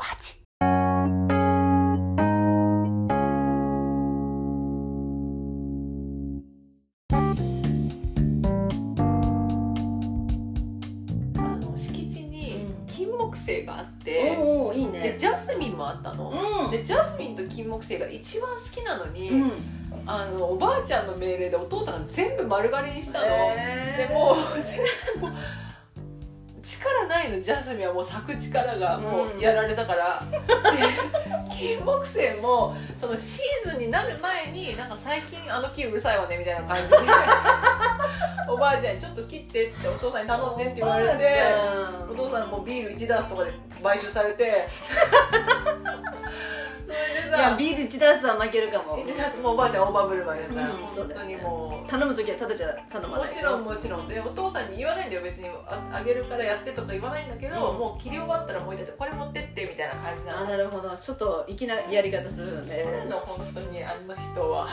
コハチあの敷地に金木犀があって、おおいいでねジャスミンもあったの、うん。でジャスミンと金木犀が一番好きなのに、うん。あのおばあちゃんの命令でお父さんが全部丸刈りにしたの、えー。でもう全部もう力ないのジャスミンはもう咲く力がもうやられたから、で金木犀もそのシーズンになる前になんか最近あの木うるさいわねみたいな感じでおばあちゃんにちょっと切ってってお父さんに頼んでって言われてお父さんもうビール1ダースとかで買収されていやさ。ビール1ダースは負けるかも。1ダースもうおばあちゃんオーバーブルマンだから、うん本当にもう。頼む時はただじゃ頼まない。もちろんもちろん。でお父さんに言わないんだよ別にああげるからやってとか言わないんだけど、うん。もう切り終わったらもう一回これ持ってってみたいな感じなの。あなるほど。ちょっと粋なやり方するよそうねなの本当に。あの人は。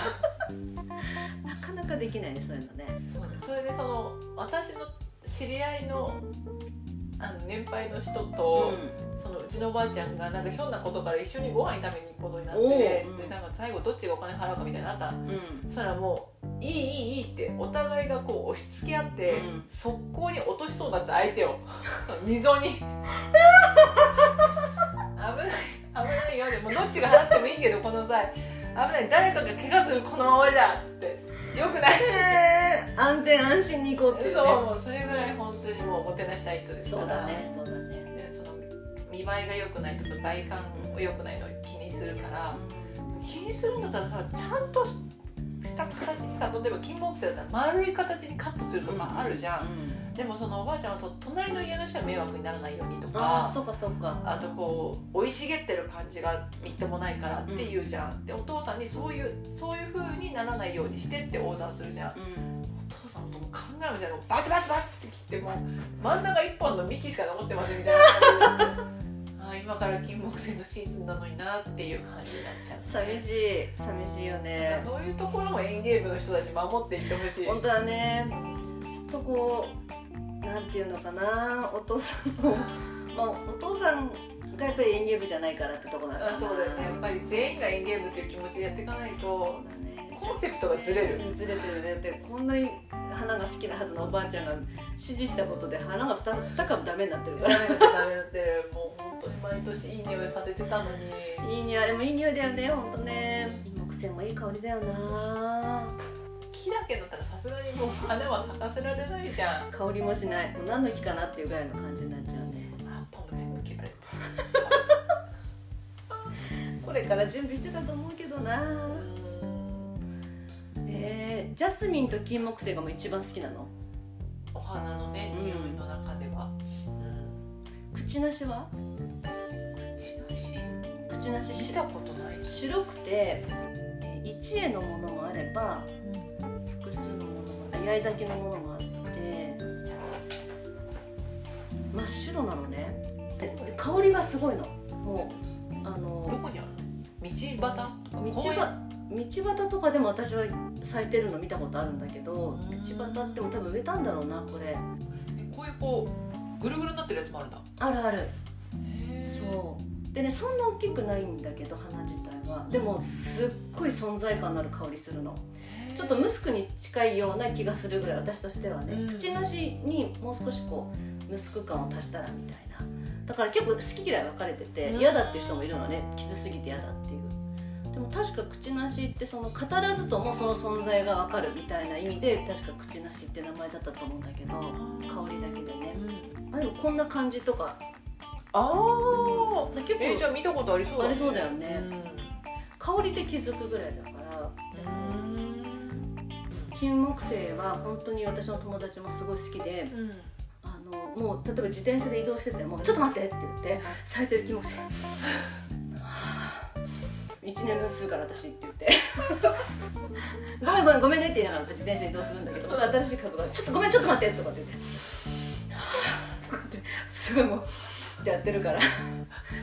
なかなかできないねそういうのね。そうね。それでその私の知り合いのあの年配の人と、そのうちのおばあちゃんがなんかひょんなことから一緒にご飯食べに行くことになって、でなんか最後どっちがお金払うかみたいになった。そしたらもういいいいいいってお互いがこう押し付け合って、うん。速攻に落としそうだって相手を。溝に。危ない危ないよ。でもどっちが払ってもいいけどこの際。危ない誰かが怪我するこのままじゃっつって。よくない。へー。安全安心に行こうっていうそうね。もうそれぐらい本当にもうもてなしたい人ですから。そうだねそうだね見栄えが良くないとか外観が良くないのを気にするから気にするんだったらさちゃんとした形にさ例えば金木犀だったら丸い形にカットするとかあるじゃん、でもそのおばあちゃんはと隣の家の人は迷惑にならないようにとかああそっかそっか。あとこう生い茂ってる感じがみっともないからって言うじゃん、でお父さんにそういうそういう風にならないようにしてってオーダーするじゃん。う父さんとも考えるじゃんバツバツバツって切ってもう真ん中一本の幹しか残ってませんみたいな今から金木犀のシーズンなのになっていう感じになっちゃう、寂しい。寂しいよね。そういうところも園芸部の人たち守っていってほしい。本当だねちょっとこうなんていうのかな。お父さんもまあお父さんがやっぱり園芸部じゃないからってとこなんだあそうだよね。やっぱり全員が園芸部っていう気持ちでやっていかないそうとだねコンセプトがずれる。ずれてるね。でこんなに花が好きなはずのおばあちゃんが指示したことで花が 2, 2株ダメになってるから。ダメだってダメだってもう本当に毎年いい匂いさせてたのに。いい匂いあれもいい匂いだよね本当ね。木犀もいい香りだよな。木だけだったらさすがにもう花は咲かせられないじゃん。香りもしない。もう何の木かなっていうぐらいの感じになっちゃうね。葉っぱも全部切られ。て これから準備してたと思うけどなえー、ジャスミンと金木犀がもう一番好きなの？お花のねうん。匂いの中では、口なしは？し。口なし見たことない。し、白くてえー一重のものもあれば複数のものもあ八重咲きのものもあって真っ白なのね。でで香りがすごいの。もうあどのこにあるの？道端道公園？ば道端とかでも私は咲いてるの見たことあるんだけど道うん。端っても多分植えたんだろうなこれ。えこういうこうぐるぐるになってるやつもあるんだ。あるある。へそう。でねそんな大きくないんだけど花自体は。でもすっごい存在感のある香りするの。ちょっとムスクに近いような気がするぐらい私としてはね、うん。口なしにもう少しこうムスク感を足したらみたいな。だから結構好き嫌い分かれててうん。嫌だっていう人もいるのね。きつすぎて嫌だっていうでも確か口なしってその語らずともその存在が分かるみたいな意味で確か口なしって名前だったと思うんだけど香りだけでね。うん。あでもこんな感じとか。ああ結構えーじゃあ見たことありそうだありそうだよね。うん。香りで気づくぐらいだから。うん。金木犀は本当に私の友達もすごい好きでうん。あのもう例えば自転車で移動してても「ちょっと待って」って言って咲いてる金木犀1年分吸うから私って言って「ごめんごめんごめんね」って言いながら自転車で移動するんだけどまた新しい株が「ちょっとごめんちょっと待って」とかって言って。とかってすごいもうってやってるから。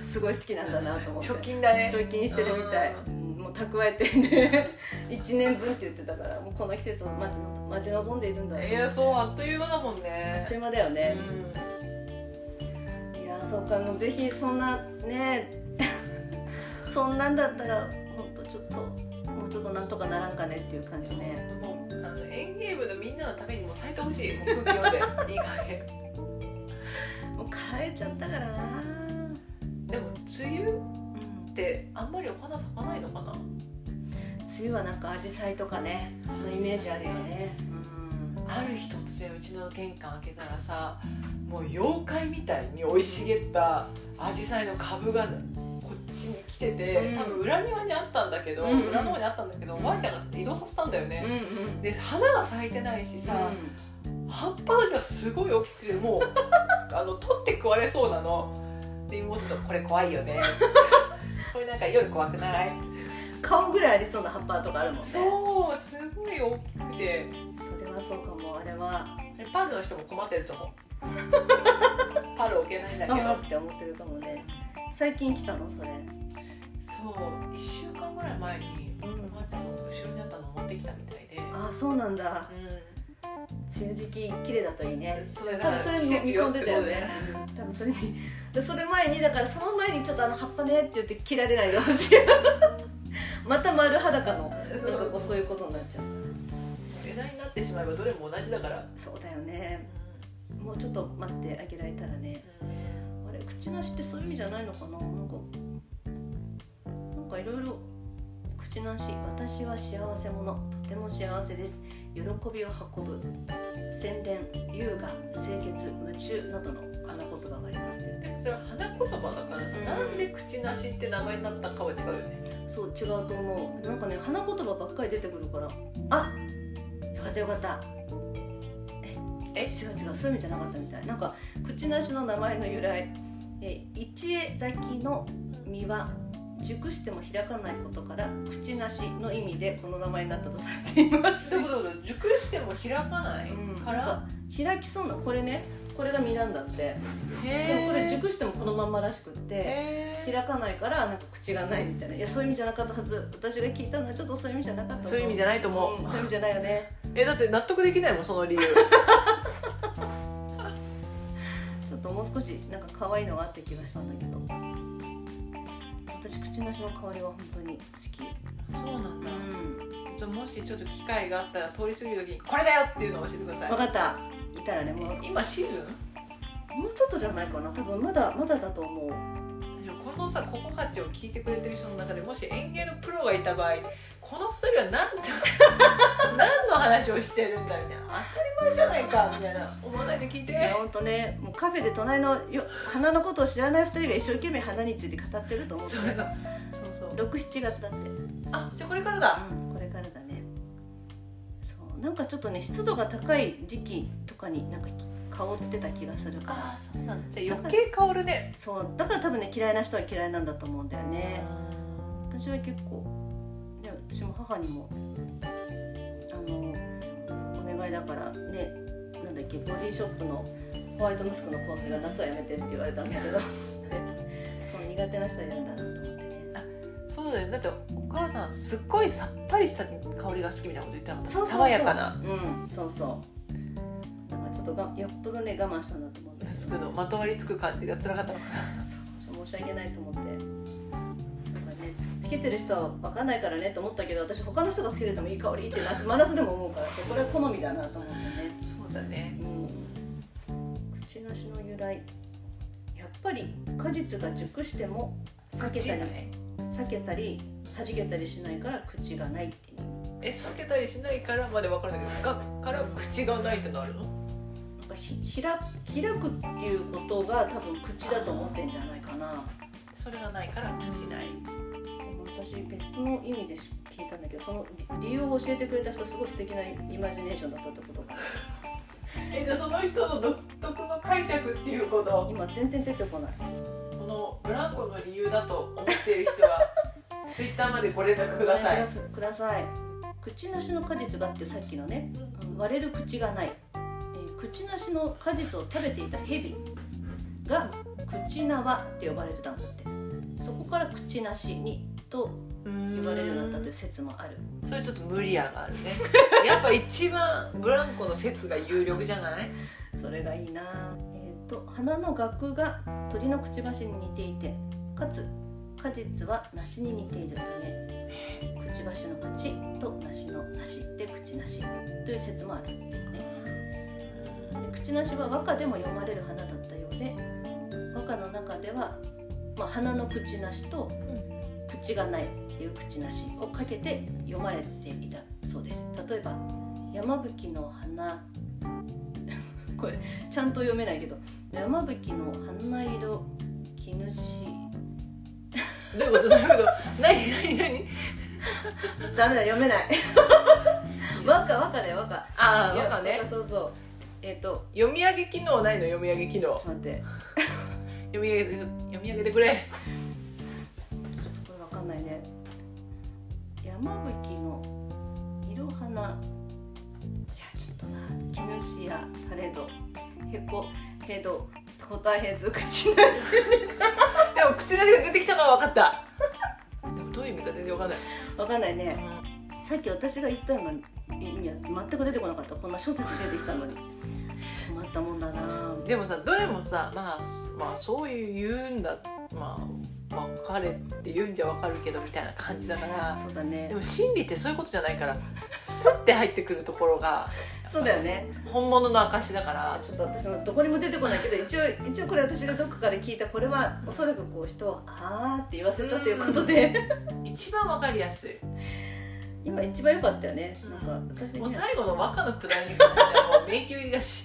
すごい好きなんだなと思って。貯金だね。貯金してるみたい、うん。もう蓄えてね。1年分って言ってたからもうこの季節を待ちの待ち望んでいるんだいやそうあっという間だもんあっねという間だよね、うん。いやそうか。もうぜひそんなねそんなんだったら本当ちょっともうちょっとなんとかならんかねっていう感じね。もうあのエンゲームのみんなのためにも咲いてほしいもう空気読んで。いい加減もう帰っちゃったからな。でも梅雨っうんてあんまりお花咲かないのかな？梅雨はなんか紫陽花とかねのイメージあるよね。うん。ある日突然うちの玄関開けたらさもう妖怪みたいに生い茂った紫陽花の株がちに来てて、うん。多分裏庭にあったんだけど、うん。うん裏の方にあったんだけど、うん。ワンちゃんが移動させたんだよね、うんうん。で花が咲いてないしさ、葉っぱだけがすごい大きくてもう あの取って食われそうなの。で妹と「これ怖いよね」これなんか夜怖くない？顔ぐらいありそうな葉っぱとかあるもんね。そうすごい大きくて。それはそうかもあれは。パールの人も困ってると思う。パール置けないんだけど。ああって思ってるかもね最近来たの？それ。そう1週間ぐらい前におうん。ばあちゃんの後ろにあったの持ってきたみたいで、ああそうなんだ。う梅雨時期綺麗だといいね。多分それに見込んでたよね。多分それにでそれ前にだからその前にちょっとあの葉っぱねって言って切られないでほしい。また丸裸のなんかこうそういうことになっちゃう。枝になってしまえばどれも同じだから、そうだよね。もうちょっと待ってあげられたらね。あれ口なしってそういう意味じゃないのかな？なんかなんかいろいろ口なし。私は幸せ者。とても幸せです。喜びを運ぶ。洗練優雅。清潔。夢中。などの花言葉があります。よねでそれは花言葉だからさ、うん。なんで口なしって名前になったかは違うよね。そう違うと思う。なんかね花言葉ばっかり出てくるからあよかったよかった。え？え？違う違う。そういう意味じゃなかったみたい。なんか口なしの名前の由来え一重咲きの実は熟しても開かないことから口なしの意味でこの名前になったとされています。どういう熟しても開かないうんから、なんか開きそうなこれねこれが実なんだって。でもこれ熟してもこのまんまらしくってへ開かないからなんか口がないみたいな。いやそういう意味じゃなかったはず。私が聞いたのはちょっとそういう意味じゃなかったそういう意味じゃないと思う、うんそういう意味じゃないよねえだって納得できないもんその理由う少しなんか可愛いのがあった気がしたんだけど。私口なしの香りは本当に好き。そうなんだ、うん。ちょもしちょっと機会があったら通り過ぎる時にこれだよっていうのを教えてください。分かった。いたらねもう。今シーズン？うちょっとじゃないかな。多分まだまだだと思う。このさココハチを聞いてくれてる人の中でもし園芸のプロがいた場合この二人は何て 何の話をしてるんだみたいな。当たり前じゃないかみたいな。思わないで聞いて。いや本当ねもうカフェで隣のよ花のことを知らない2人が一生懸命花について語ってると思ってそうそう。そうそう。67月だって、あじゃあこれからだ。これからだね。そうなんかちょっとね湿度が高い時期とかになんか香ってた気がするから。あそうなんだ。余計香るね。そうだから多分ね嫌いな人は嫌いなんだと思うんだよね。私は結構ね私も母にもあのお願いだからねなんだっけボディショップのホワイトムスクの香水は夏はやめてって言われたんだけど そう苦手な人はいるんだなと思ってね。そうだよ。だってお母さんすっごいさっぱりした香りが好きみたいなこと言ってたそうそうそう。爽やかな。うんそうそう。だからちょっとがよっぽどね我慢したんだと思うんだけど。まとわりつく感じが辛かった。のかなそう申し訳ないと思ってつつけてる人は分かんないからねと思ったけど私他の人がつけててもいい香りって夏真夏でも思うからこれは好みだなと思ってね。そうだね。うん。口なしの由来。やっぱり果実が熟しても避けたり、ね避けたり弾けたりしないから口がないっていう。え避けたりしないからまで分かるんだけどがから口がないってのあるの？ひ開開くっていうことが多分口だと思ってんじゃないかな。それがないから口ない私別の意味で聞いたんだけどその理理由を教えてくれた人すごい素敵なイマジネーションだったってことが えじゃあその人の独特の解釈っていうこと？今全然出てこない。このブランコの理由だと思っている人は ツイッターまでご連絡ください。ください。口なしの果実がってさっきのねうん。割れる口がない、えー口なしの果実を食べていたヘビが口縄って呼ばれてたんだって。そこから口なしにと呼ばれるようになったという説もある。それちょっと無理やがあるね。やっぱ一番ブランコの説が有力じゃない？それがいいな。えっ、と花の額が鳥のくちばしに似ていてかつ果実は梨に似ているためくちばしの口と梨の梨で口梨という説もあるっていうね。で口梨は和歌でも読まれる花だったようで和歌の中では、まあ、花の口梨と口がないっていう口梨をかけて読まれていたそうです。例えば山吹の花。これちゃんと読めないけど山吹の花色絹主どういうこと？どういうこと？何何何？ダメだ読めない。和歌和歌だよ和歌ああ和歌そうそう。えっ、と読み上げ機能ないの？読み上げ機能。ちょっと待って。読み上げて読み上げてくれ山吹の色花いやちょっとな絹しやタレドへこへどこたへず口なし。でも口出しが出てきたのは分かった。でもどういう意味か全然分かんない、わかんないね。さっき私が言ったような意味は全く出てこなかったこんな諸説出てきたのに。困ったもんだな。でもさどれもさまあまあそういう言うんだ。まあ分かれって言うんじゃ分かるけどみたいな感じだからそうだね。でも心理ってそういうことじゃないからスッて入ってくるところがそうだよね。本物の証だから。ちょっと私もどこにも出てこないけど一応一応これ私がどっかから聞いたこれはおそらくこう人を「あー」って言わせたということで。一番分かりやすい。今一番良かったよね。うんなんか私的もう最後の和歌のくだりに関してはもう迷宮入りだし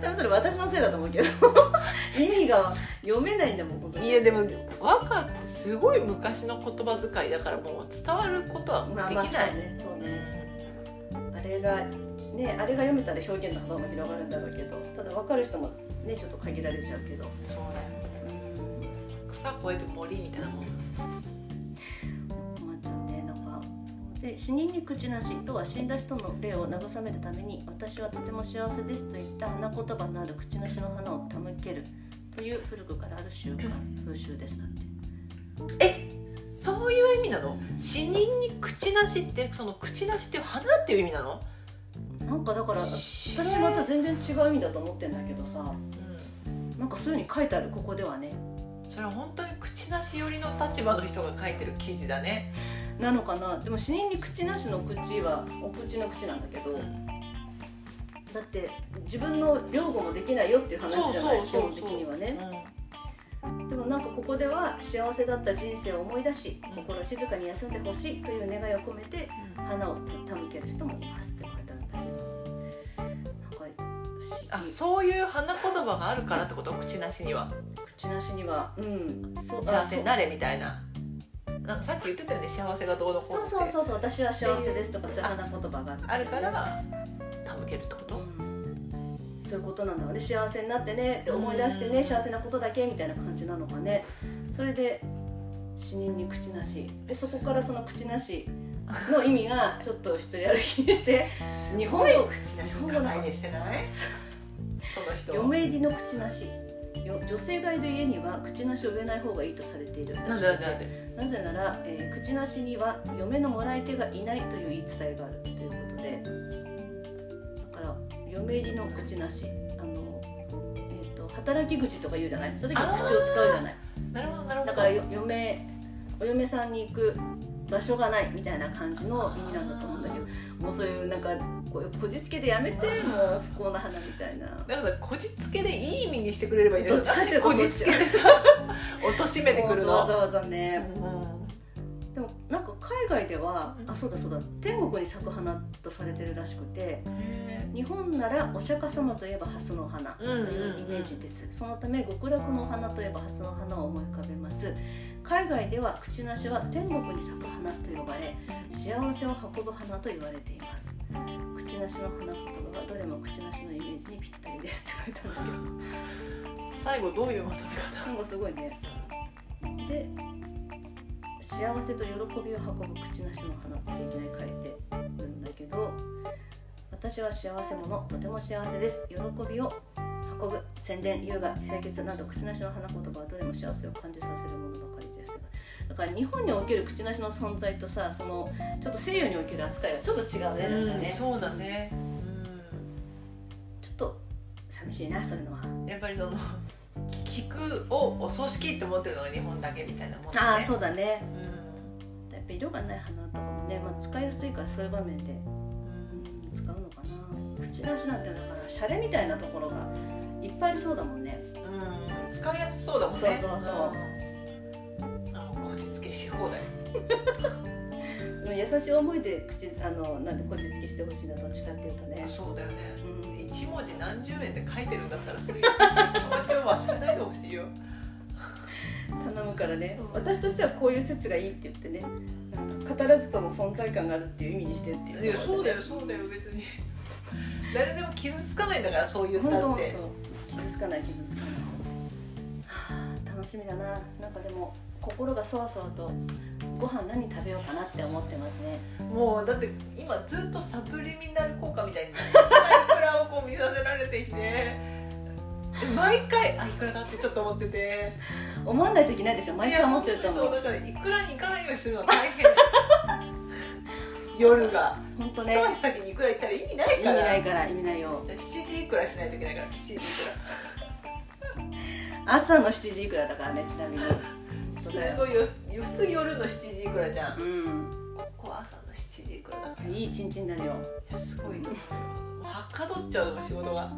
多分それ私のせいだと思うけど。意味が読めないんだもん本当にいやでも和歌ってすごい昔の言葉遣いだからもう伝わることはまあまあできない、そうね。そうね。あれがねあれが読めたら表現の幅も広がるんだろうけど。ただ分かる人もねちょっと限られちゃうけど。そうだようん草越えて森みたいなもんで死人に口なしとは死んだ人の霊を慰めるために私はとても幸せですといった花言葉のある口なしの花を手向けるという古くからある習慣風習です。だって。えそういう意味なの？死人に口なしってその口なしって花っていう意味なの？なんかだから知私また全然違う意味だと思ってんだけどさ。うんなんかそういうふうに書いてあるここではね。それは本当に口なし寄りの立場の人が書いてる記事だね、なのかな？でも死人に口なしの口はお口の口なんだけど、うん。だって自分の擁護もできないよっていう話じゃない？基本的にはね。うでもなんかここでは幸せだった人生を思い出しうん。心静かに休んでほしいという願いを込めてん。花を手向ける人もいますって書いてあるんだけどなんか不あそういう花言葉があるからってこと？口なしには。口なしにはうん。幸せになれれみたいななんかさっき言ってたよね幸せがどうのこうのそうそうそうそう私は幸せですとかそういう花言葉があるあるから手向けるってこと、うん。そういうことなんだろうね。幸せになってねって思い出してね、うん。幸せなことだけみたいな感じなのかね。それで死人に口なし。でそこからその口なしの意味がちょっと一人歩きして日本語口なしの課題にしてない？その人嫁入りの口なし。よ女性がいる家には口なしを植えない方がいいとされている。なんでなんでなんで？なぜなら、えー口なしには嫁のもらい手がいないという言い伝えがある。ということでだから嫁入りの口なし。あの、えー、と働き口とか言うじゃない？その時に口を使うじゃない。なるほどなるほど。だからよ嫁お嫁さんに行く場所がないみたいな感じの意味なんだと思うもうそういうなんかこういうこじつけでやめてもう不幸な花みたいな。だからこじつけでいい意味にしてくれればいいのどっちかっていうとこじつけでさ 貶としめてくるの。わざわざね。うんでもなんか海外ではうん。あそうだそうだ天国に咲く花とされてるらしくてへ日本ならお釈迦様といえば蓮の花というイメージです、そのため極楽の花といえば蓮の花を思い浮かべます。海外では口なしは天国に咲く花と呼ばれ幸せを運ぶ花と言われています。口なしの花言葉はどれも口なしのイメージにぴったりですって書いてあるんだけど。最後どういうまとめ方な。んかすごいね。で幸せと喜びを運ぶ口なしの花っていきなり書いてるんだけど私は幸せ者とても幸せです。喜びを運ぶ宣伝優雅清潔など口なしの花言葉はどれも幸せを感じさせるものばかりです。だから日本における口なしの存在とさそのちょっと西洋における扱いがちょっと違うねなんかね、そうだねちょっと寂しいなそういうのは。やっぱりその聞くをお葬式って思ってるのが日本だけみたいなもんで、ね、ああそうだね。うんぱ色がない花とかもね、まあ、使いやすいからそういう場面で使うのかな。口出しなんてだからシャレみたいなところがいっぱいありそうだもんね。うん使いやすそうだもんね。そうそうそう。うん。あのこじつけし放題。優しい思いで口あのなんでこじつけしてほしいなどっちかっていうとね。そうだよね。うん。一文字何十円で書いてるんだったらそういう優しい気持ちを忘れないでほしいよ頼むからね。私としてはこういう説がいいって言ってね。なんか語らずとも存在感があるっていう意味にしてっていう。いやそうだよそうだよ別に。誰でも傷つかないんだからそう言っ本当本たって当。傷つかない傷つかない、はあ、楽しみだな。なんかでも心がそわそわとご飯何食べようかなって思ってますね。もうだって今ずっとサブリミナル効果みたいに小さいくらをこう見させられてきて。で 毎回あいくらだってちょっと思ってて。思わないといけないでしょ。毎回思ってると思そううだからいくらに行かないようにするのは大変。夜が。本当ね。一足先にいくら行ったら意味ない意味からないから意味ないよ。7時いくらしないといけないから7時いく朝の7時いくらだからねちなみに。らすごいよ普通夜の7時いくらじゃん。うん。ここは朝の7時いくらだから。いい一日になるよ。いやすごいと思うよもうはかどっちゃうの仕事が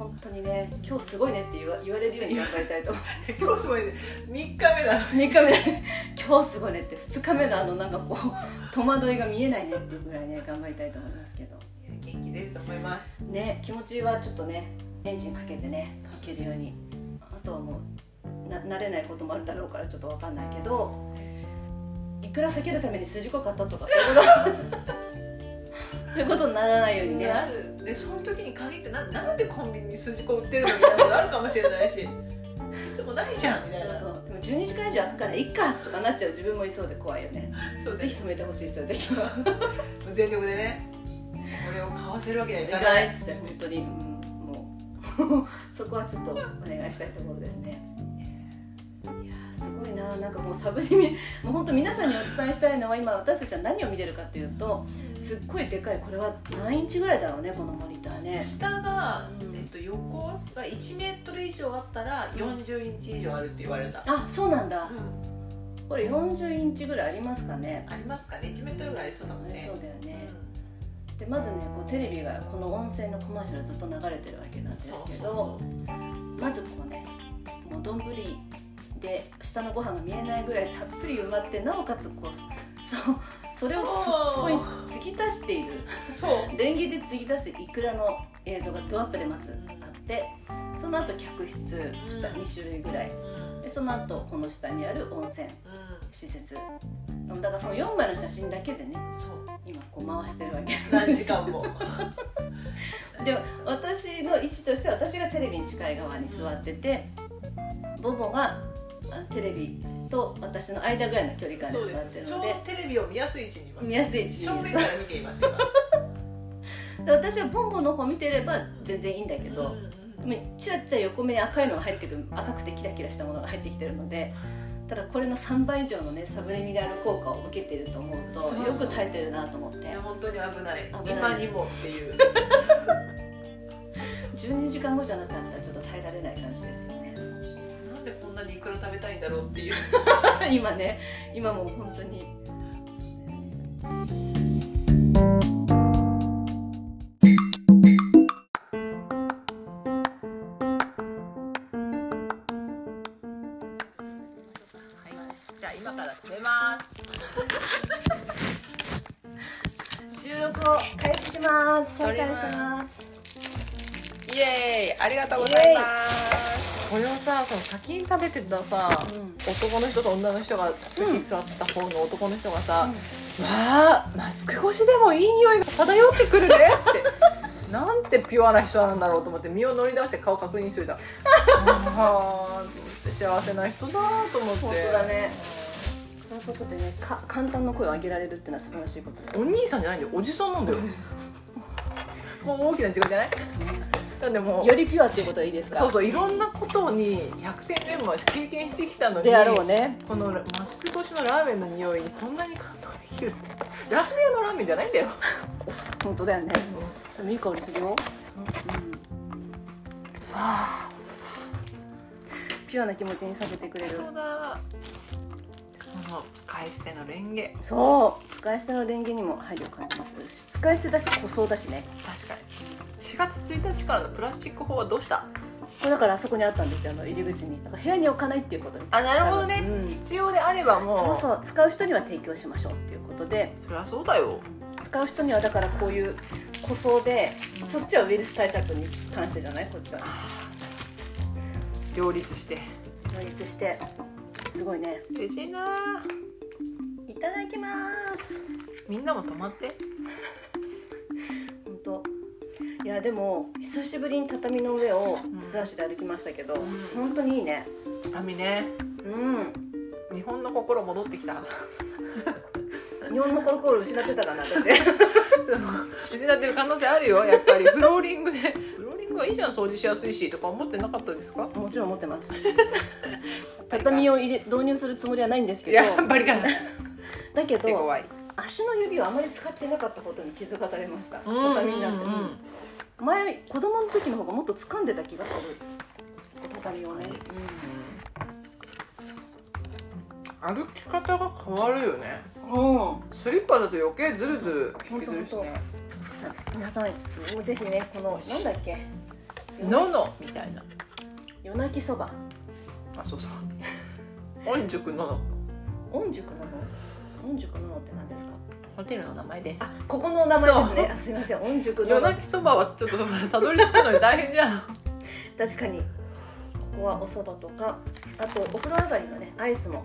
本当にね今日すごいねって言わ言われるように頑張りたいと思う。今日すごいね。3日目だ3日目で今日すごいねって。2日目のあのなんかこう戸惑いが見えないねっていうぐらいね頑張りたいと思いますけど。元気出ると思います。ね気持ちはちょっとねエンジンかけてねかけるように。あとはもうな慣れないこともあるだろうからちょっと分かんないけどいくら避けるために筋子買ったとかそういうこと そういうことにならないようにね。なるでそういう時に限ってななんでコンビニに筋子売ってるのみたいなことあるかもしれないし。いつもないじゃんみたいな。そうそう。でも12時間以上空くからいっかとかなっちゃう自分もいそうで怖いよね。そうぜひ止めてほしいそういう時は全力でね。これを買わせるわけにはいいかない。っつって本当に、うん、もう。そこはちょっとお願いしたいところですね。いやーすごいななんかもうサブリミもう本当皆さんにお伝えしたいのは今私たちは何を見てるかっていうとすっごいでかいこれは何インチぐらいだろうねこのモニターね。下が、うん。えっと、横が1メートル以上あったら40インチ以上あるって言われた、あそうなんだ。うん、これ40インチぐらいありますかね。ありますかね。1メートルぐらいありそうだもんね。そうだよね。でまずねこうテレビがこの温泉のコマーシャルずっと流れてるわけなんですけどまずこうねもう丼で下のご飯が見えないぐらいたっぷり埋まってなおかつこうそうそれをそそこに継ぎ足している。うそう。レンゲで継ぎ足すイクラの映像がドアップでまずあってその後客室下うん。2種類ぐらい。うんでその後この下にある温泉う施設。だからその4枚の写真だけでねんそう。今こう回してるわけ何時間も。で私の位置としては私がテレビに近い側に座っててボボがあテレビと私の間ぐらいの距離感でそう座っです。ちょうてるので。どテレビを見やすい位置にいます。見やすい位置正に面から見ています私はボンボの方見てれば全然いいんだけど、うんうんでもちらちら横目に赤いのが入ってくる。赤くてキラキラしたものが入ってきてるのでただこれの3倍以上のねサブリミナル効果を受けてると思うとよく耐えてるなと思って。本当に危ない。危ない。今にもっていう。12時間後じゃなかったらちょっと耐えられない感じですよねなにいくら食べたいんだろうっていう。今ね今もう本当に。じゃあ今から食べます。収録を開始します。再開します。イエーイありがとうございますこれをさその先に食べてたさうん。男の人と女の人が席座った方の男の人がさ、わあマスク越しでもいい匂いが漂ってくるねって。なんてピュアな人なんだろうと思って身を乗り出して顔確認するじゃん。あー幸せな人だと思って。本当だね。そういうことでねか簡単な声を上げられるっていうのは素晴らしいことだお兄さんじゃないんだよ。おじさんなんだよ。大きな違いじゃない？なんでもうよりピュアっていうことはいいですか？そうそういろんなことに百戦錬磨経験してきたのにであろうね。このマスク越しのラーメンの匂いにこんなに感動できるラーメン屋のラーメンじゃないんだよ、本当だよね。でもいい香りするよ、ピュアな気持ちにさせてくれる。そうだ。この使い捨てのレンゲ。そう使い捨てのレンゲにも配慮を感じます。使い捨てだし塗装だしね。確かに。4月1日からのプラスチック法はどうした？これだからあそこにあったんですよあの入り口に。部屋に置かないっていうことにあなるほどね、うん必要であればもう。そうそう使う人には提供しましょうっていうことで。そりゃそうだよ。使う人にはだからこういう塗装でそっちはウイルス対策に関してじゃない？こっちは。両立して。両立してすごいね。嬉しいな。いただきます。みんなも泊まって。本当。いやでも久しぶりに畳の上をん。素足で歩きましたけど、ん。本当にいいね。髪ね。うん。日本の心戻ってきた。日本のコロコロ失ってたかな私。失ってる可能性あるよやっぱり。フローリングで ングはいいじゃん掃除しやすいしとか思ってなかったですか？もちろん持ってます。畳を入れ導入するつもりはないんですけど。やっぱりかなだけど足の指をあまり使ってなかったことに気づかされました。うんうんうん畳になって、うん前子供の時の方がもっと掴んでた気がする。畳をね、歩き方が変わるよね。うん、うんスリッパだと余計ズルズル引きずるしね。さ皆さんぜひねこのなんだっけ？ののみたいな。夜泣きそば。あそうそう。御宿のの。御宿なの？御宿なのって何ですか？ホテルの名前です。あここの名前ですね。あすいません。御宿なの。夜泣きそばはちょっとたどり着くのに大変じゃん。確かに。ここはお蕎麦とか。あとお風呂上がりのねアイスも。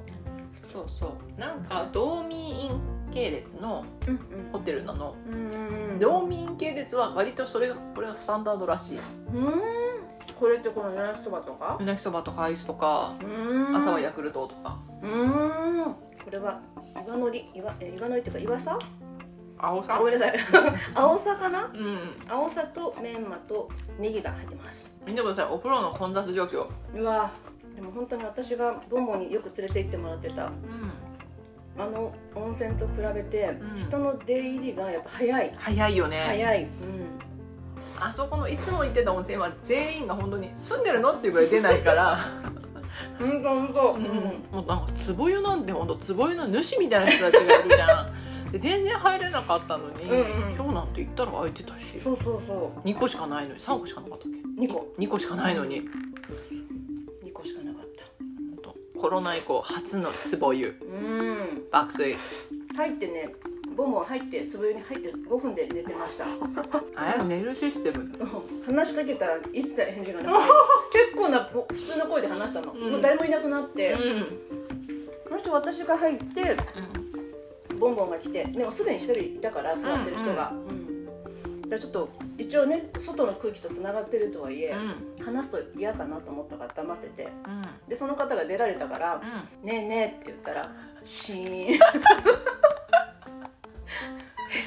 そうそう。なんか道民院系列のうんホテルなの。うんうん道民院系列は割とそれがこれがスタンダードらしい。うん。これってこの夜泣きそばとか？夜泣きそばとかアイスとかうん。朝はヤクルトとか。うん。これは岩のり岩え岩のりっていうか岩さ？青さ？ごめんなさい。青さかな？うん。青さとメンマとネギが入ってます。見てください。お風呂の混雑状況。うわ。でも本当に私がボンボンによく連れて行ってもらってた。うんあの温泉と比べて、うん。人の出入りがやっぱ早い。早いよね。早い、うん、あそこのいつも行ってた温泉は全員が本当に住んでるのっていうぐらい出ないから。本当本当、うん。もうなんか壺湯なんて本当壺湯の主みたいな人たちがいるじゃん。で全然入れなかったのに、うんうん。今日なんて行ったら空いてたし。そうそうそ2個しかないのに。3個しかなかったっけ？2個。2個しかないのにコロナ以降初の壺湯。うん。爆睡。入ってねボンボン入ってつぶ湯に入って5分で寝てました。あれ寝るシステム話しかけたら一切返事がなくて。結構な普通の声で話したの、うん。もう誰もいなくなって、うん。そして私が入ってボンボンが来てでもすでに一人いたから座ってる人が、うんだからちょっと一応ね外の空気とつながってるとはいえ、うん。話すと嫌かなと思ったから黙ってて。うん。でその方が出られたからうん「ねえねえ」って言ったらシーン。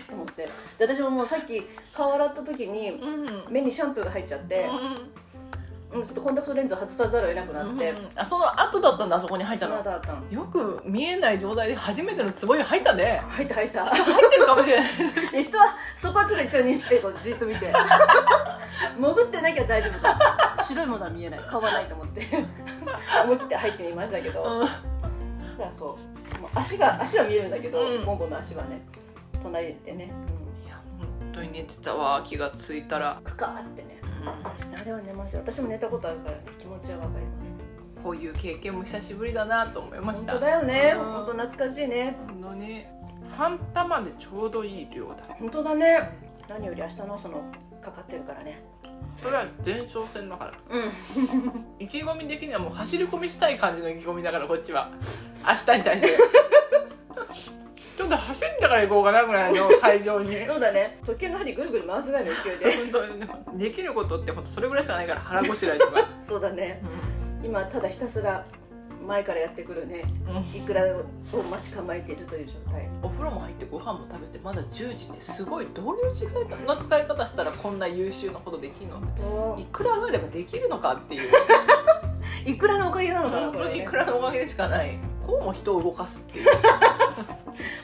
と思って。で私ももうさっき顔洗った時にうん。目にシャンプーが入っちゃって、うん、ちょっとコンタクトレンズを外さざるを得なくなって、あその後だったんだあそこに入ったその。よく見えない状態で初めての壺湯入ったね。入った入った。入ってるかもしれない。で人はそこはちょっと一応認識でこうじっと見て。潜ってなきゃ大丈夫だ白いものは見えない。顔はないと思って。思い切って入ってみましたけど、うん。そしたらそう。もう足が足は見えるんだけど、うん。ボンボンの足はね隣でね、いや本当に寝てたわ気がついたら、うん、クカーってね。うんあれは寝ますよ私も寝たことあるから、ね、気持ちはわかります。こういう経験も久しぶりだなと思いました。本当だよね。うん。本当懐かしいね。本当に。半玉でちょうどいい量だ。本当だね。何より明日のそのかかってるからね。それは前哨戦だから。うん。意気込み的にはもう走り込みしたい感じの意気込みだからこっちは。明日に対してちょっと走ったから行こうかなぐらいの会場に。そうだね。時計の針ぐるぐる回すぐらいの勢いで。本当にできることって本当それぐらいしかないから腹ごしらえとか、そうだね。今ただひたすら前からやってくるね。うん。いくらを待ち構えているという状態。お風呂も入ってご飯も食べてまだ10時ってすごいどういう時間の使い方したらこんな優秀なことできるのいくらがあればできるのかっていう。いくらのおかげなのかなこれね。くらのおかげでしかない。こうも人を動かすっていう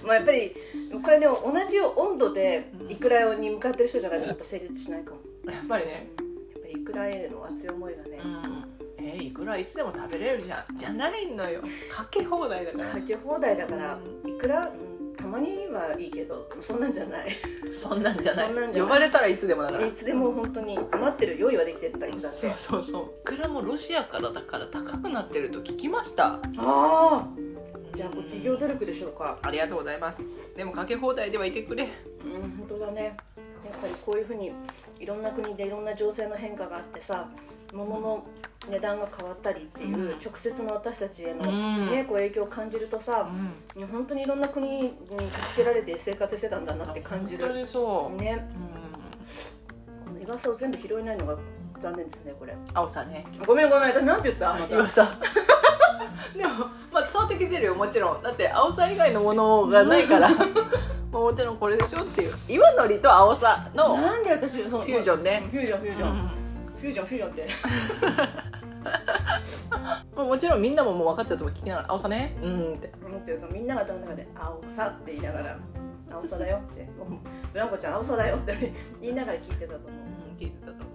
まあやっぱりこれでも同じ温度でうんいくらに向かってる人じゃないとちょっと成立しないかも。やっぱりね。やっぱりいくらへの熱い思いがね、うん、えいくらいつでも食べれるじゃん。じゃないのよ。かけ放題だから。かけ放題だから、ういくら、うん、たまにはいいけどそんなんじゃない。そんなんじゃない。呼ばれたらいつでもだから。いつでも本当に待ってる用意はできてったいつだってそうそうそう。いくらもロシアからだから高くなってると聞きました。ああじゃあ企業努力でしょうか。ありがとうございます。でもかけ放題ではいてくれ。うん本当だね。やっぱりこういうふうにいろんな国でいろんな情勢の変化があってさ物の値段が変わったりっていう、うん。直接の私たちへの、うん。ね、こう影響を感じるとさ、いや本当にいろんな国に助けられて生活してたんだなって感じる。本当にそう、ね。うん、この岩佐を全部拾えないのが残念ですねこれ。青さね。ごめんごめん私なんて言った？また。今さ でもまあ伝わってきてるよもちろん。だって青さ以外のものがないから。まあもちろんこれでしょっていう。岩のりと青さのなんで私そのフュージョンね。フュージョンフュージョン、うん。フュージョンフュージョンって。まあもちろんみんなももう分かってたと思う聞きながら青さね？うんって。思っていうかみんなが頭の中で「青さ」って言いながら「青さだよ」って「もうブランコちゃん青さだよ」って言いながら聞いてたと思う。うん聞いてたと思う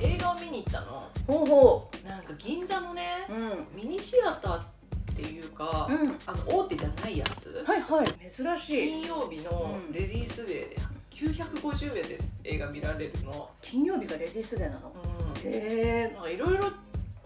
映画を見に行ったの。ほうほなんか銀座のねううん。ミニシアターっていうか、うん。あの大手じゃないやつ。はいはい。珍しい。金曜日のうん。レディースデーで950円で映画見られるの、金曜日がレディースデーなの？うん、へえなんかいろいろ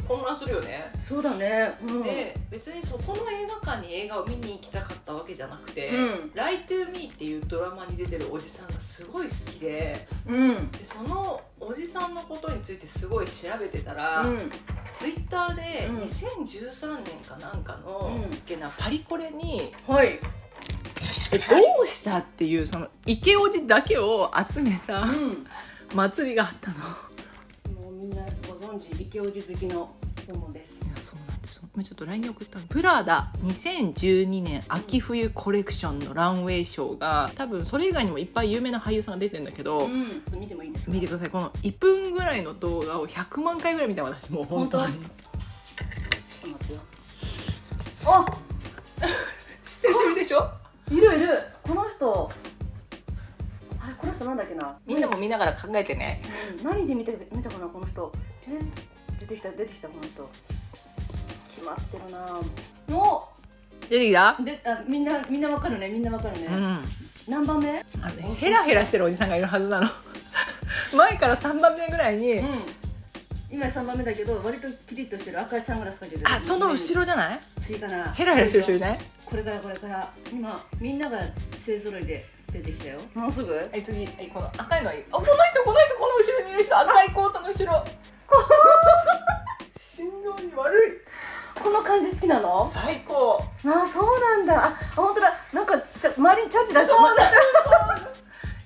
混乱するよね、そうだね。うん。で別にそこの映画館に映画を見に行きたかったわけじゃなくてうん「ライトゥーミーっていうドラマに出てるおじさんがすごい好きでうん。でそのおじさんのことについてすごい調べてたら、うん。ツイッターでうん2013年かなんかの、うん。っけなパリコレにはい。えどうしたっていうその池おじだけを集めたうん。祭りがあったのなご存知池おじ好きの友です。いやそうなんです。今ちょっと LINE に送ったのプラダ2012年秋冬コレクションのランウェイショーが多分それ以外にもいっぱい有名な俳優さんが出てるんだけど、うん。見てもいいですか？見てください。この1分ぐらいの動画を100万回ぐらい見た私もう本当に。本ちょっと待ってよ。あ 知ってる人いるでしょ？いるいる。この人。あれこの人なんだっけな？みんなも見ながら考えてね。うん。何で見て見たかなこの人？え出てきた出てきたこの人決まってるなも出てきた？うであみんなみんなわかるね。みんなわかるね、うん。何番目？あのねヘラヘラしてるおじさんがいるはずなの。前から3番目ぐらいに、うん。今3番目だけど割とキリッとしてる。赤いサングラスかけてる。あその後ろじゃない？次かな。ヘラヘラしてる人いない？これからこれから。今みんなが勢ぞろいで出てきたよ。もうすぐ？はい次。はいこの赤いのいい。あこの人この人この後ろにいる人。赤いコートの後ろ心臓に悪い。この感じ好きなの？最高。あそうなんだ。あ本当だ。なんかちゃ周りにチャッチ出して。そうなんだ。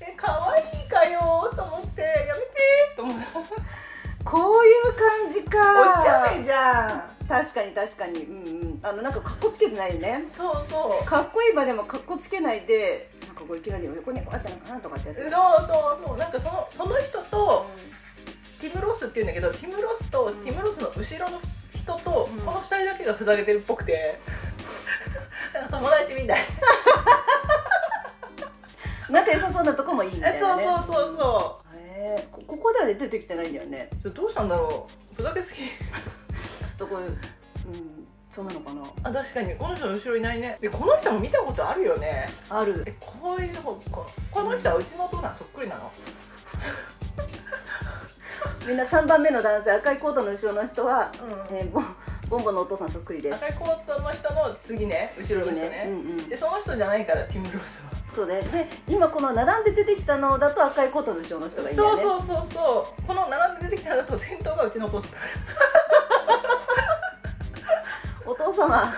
え可愛いかよと思って。やめてと思ってこういう感じか。お茶目じゃん。確かに確かに。うんうん。あのなんかかっこつけてないね。そうそう。かっこいい場でもかっこつけないでなんかこういきなり横にこうやってなんかなんとかってやって。そうそう。もうなんかそのその人とティム・ロスっていうんだけどティム・ロスとティム・ロスの後ろの人と、うん。この2人だけがふざけてるっぽくて 友達みたい。仲良さそうなとこもいいみたいな、ね、そうそうそうそへえこここでは出てきてないんだよね。うどうしたんだろう。ふざけすぎ。ちょっとこういううんそうなのかな。あ確かに。この人の後ろいないね。でこの人も見たことあるよね。ある。えこういうこここの人はうちのお父さんそっくりなのみんな3番目の男性赤いコートの後ろの人は、うん。えーボンボンボンのお父さんそっくりです。赤いコートの人の次ね後ろの人ね。うんうん。でその人じゃないからティム・ロスは。そうね。で今この並んで出てきたのだと赤いコートの後ろの人がいいんだよね。そうそうそうそう。この並んで出てきたのだと先頭がうちのお父さんお父様。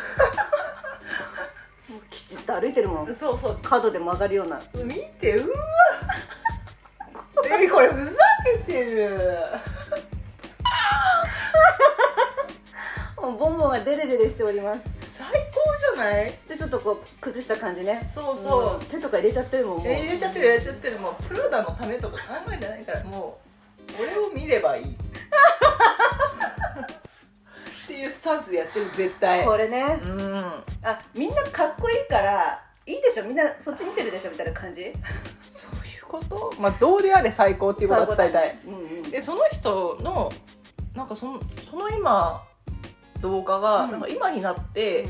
きちっと歩いてるもん。そうそう。角で曲がるような。見てうわれふざけてる。もうボンボンがデレデレしております。最高じゃない？でちょっとこう崩した感じね。そうそう、ん手とか入れちゃってるもんもうえ入れちゃってる入れちゃってる。もうプラダのためとか考えてないからもう俺を見ればいい。っていいうスタンスでやってる絶対。これね。うん。あみんなかっこいいからいいでしょ？みんなそっち見てるでしょ？みたいな感じ？ことまあどうであれ最高っていうことは伝えたいうんうん。でその人のなんかそのその今動画が、うん。なんか今になって、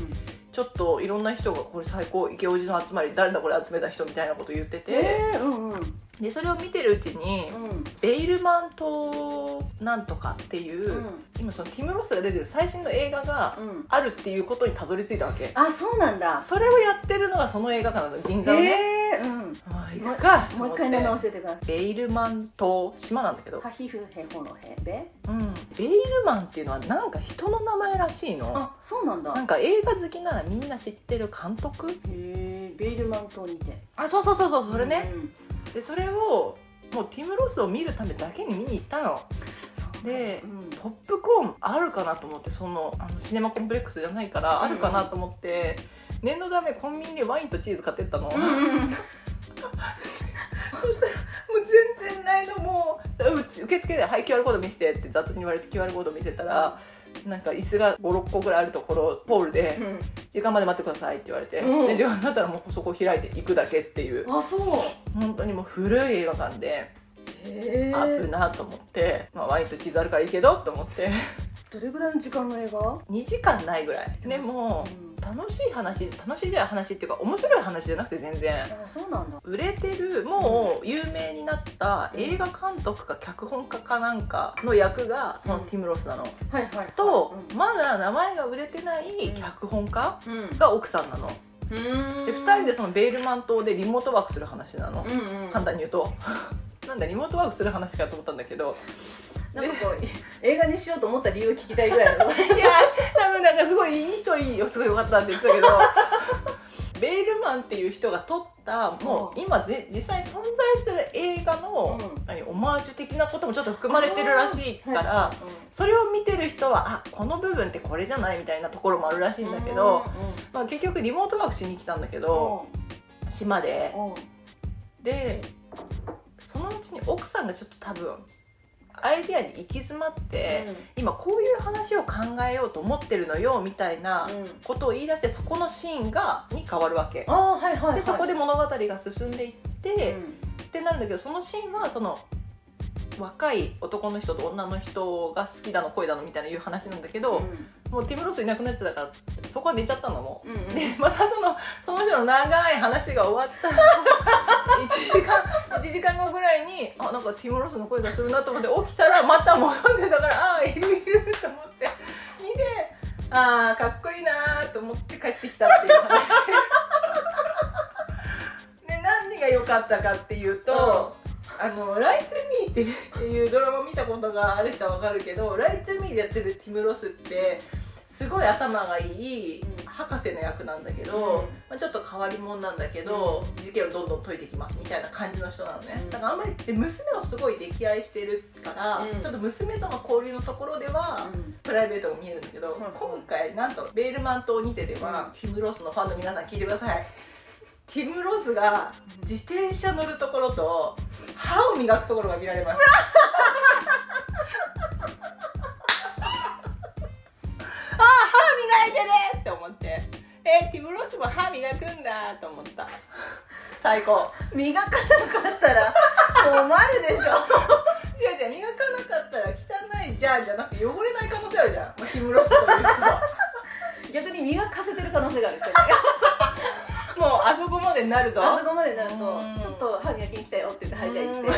ちょっといろんな人がこれ最高池叔父の集まり誰だこれ集めた人みたいなこと言ってて、えー、うんうんでそれを見てるうちに、うん。ベイルマン島なんとかっていう、うん。今そのティム・ロスが出てる最新の映画がうん。あるっていうことにたどり着いたわけ。あそうなんだ。それをやってるのがその映画館なの銀座のね、えー、うん。ああ行くかもう一回名前教えてください。ベイルマン島島なんだけど、ハヒフヘホのヘ。ベうん、ベイルマンっていうのはなんか人の名前らしいの。あそうなんだ。なんか映画好きならみんな知ってる監督へえベイルマン島にて。あそうそうそうそうそれね、うんでそれをもうティム・ロスを見るためだけに見に行ったの。でうん。ポップコーンあるかなと思ってそのあのシネマコンプレックスじゃないからあるかなと思って、念のためコンビニでワインとチーズ買ってったの、うんうん そしたらもう全然ないのもう受付で「はい QR コード見せて」って雑に言われて QR コード見せたら、なんか椅子が56個ぐらいあるところポールでうん「時間まで待ってください」って言われて、うん。で時間になったらもうそこ開いて行くだけっていうあそう。本当にもう古い映画館で危なと思って、まあ、ワインとチーズあるからいいけどと思って。どれぐらいの時間の映画？2時間ないぐらい。でもうん楽しい話楽しいじゃ話っていうか面白い話じゃなくて全然。あそうなんだ。売れてるもう有名になった映画監督か脚本家かなんかの役がそのティム・ロスなの、はいはいとまだ名前が売れてない脚本家うん。が奥さんなの。うん。で2人でそのベールマン島でリモートワークする話なの。うんうん。簡単に言うとなんだリモートワークする話かと思ったんだけど。なんかこう映画にしようと思った理由を聞きたいぐらいだ いや多分なんかすごいいい人いいよすごいよかったって言ってたけど。ベールマンっていう人が撮ったもう今ぜ実際に存在する映画の、うん。何オマージュ的なこともちょっと含まれてるらしいから、それを見てる人はあこの部分ってこれじゃないみたいなところもあるらしいんだけど、まあ、結局リモートワークしに来たんだけど、島で。でそのうちに奥さんがちょっと多分アイデアに行き詰まって、今こういう話を考えようと思ってるのよみたいなことを言い出してそこのシーンがに変わるわけ。ああはいはいはい。でそこで物語が進んでいって、うん。ってなるんだけどそのシーンはその若い男の人と女の人が好きだの恋だのみたいないう話なんだけど、もうティム・ロスいなくなってたからそこは寝ちゃったの。もう。うんうん。でまたそのその人の長い話が終わった。1時間1時間後ぐらいにあなんかティム・ロスの声がするなと思って起きたらまた戻ってたからああいるいると思って。見てああかっこいいなと思って帰ってきたっていう話。で何が良かったかっていうと、あの「ライ・トゥ・ミー」っていうドラマ見たことがある人は分かるけど「ライ・トゥ・ミー」でやってるティム・ロスってすごい頭がいいうん。博士の役なんだけど、うん。まあ、ちょっと変わり者なんだけど、事件をどんどん解いていきますみたいな感じの人なのね、うん。だからあんまりで娘をすごい溺愛してるから、うん。ちょっと娘との交流のところでは、プライベートが見えるんだけど、ん。今回なんとベルイマン島にてでは、ティム・ロスのファンの皆さん聞いてくださいティム・ロスが自転車乗るところと歯を磨くところが見られます。あ歯磨いてね。って思って。えー、ティム・ロスも歯磨くんだと思った。最高。磨かなかったら困るでしょ。違う違う磨かなかったら汚いじゃんじゃなくて汚れない可能性あるじゃん、まあ、ティム・ロスという人は。逆に磨かせてる可能性がある。人 ねあそこまでなると？あそこまでなるとうん。ちょっと歯磨きに来たよって言って歯医者行って。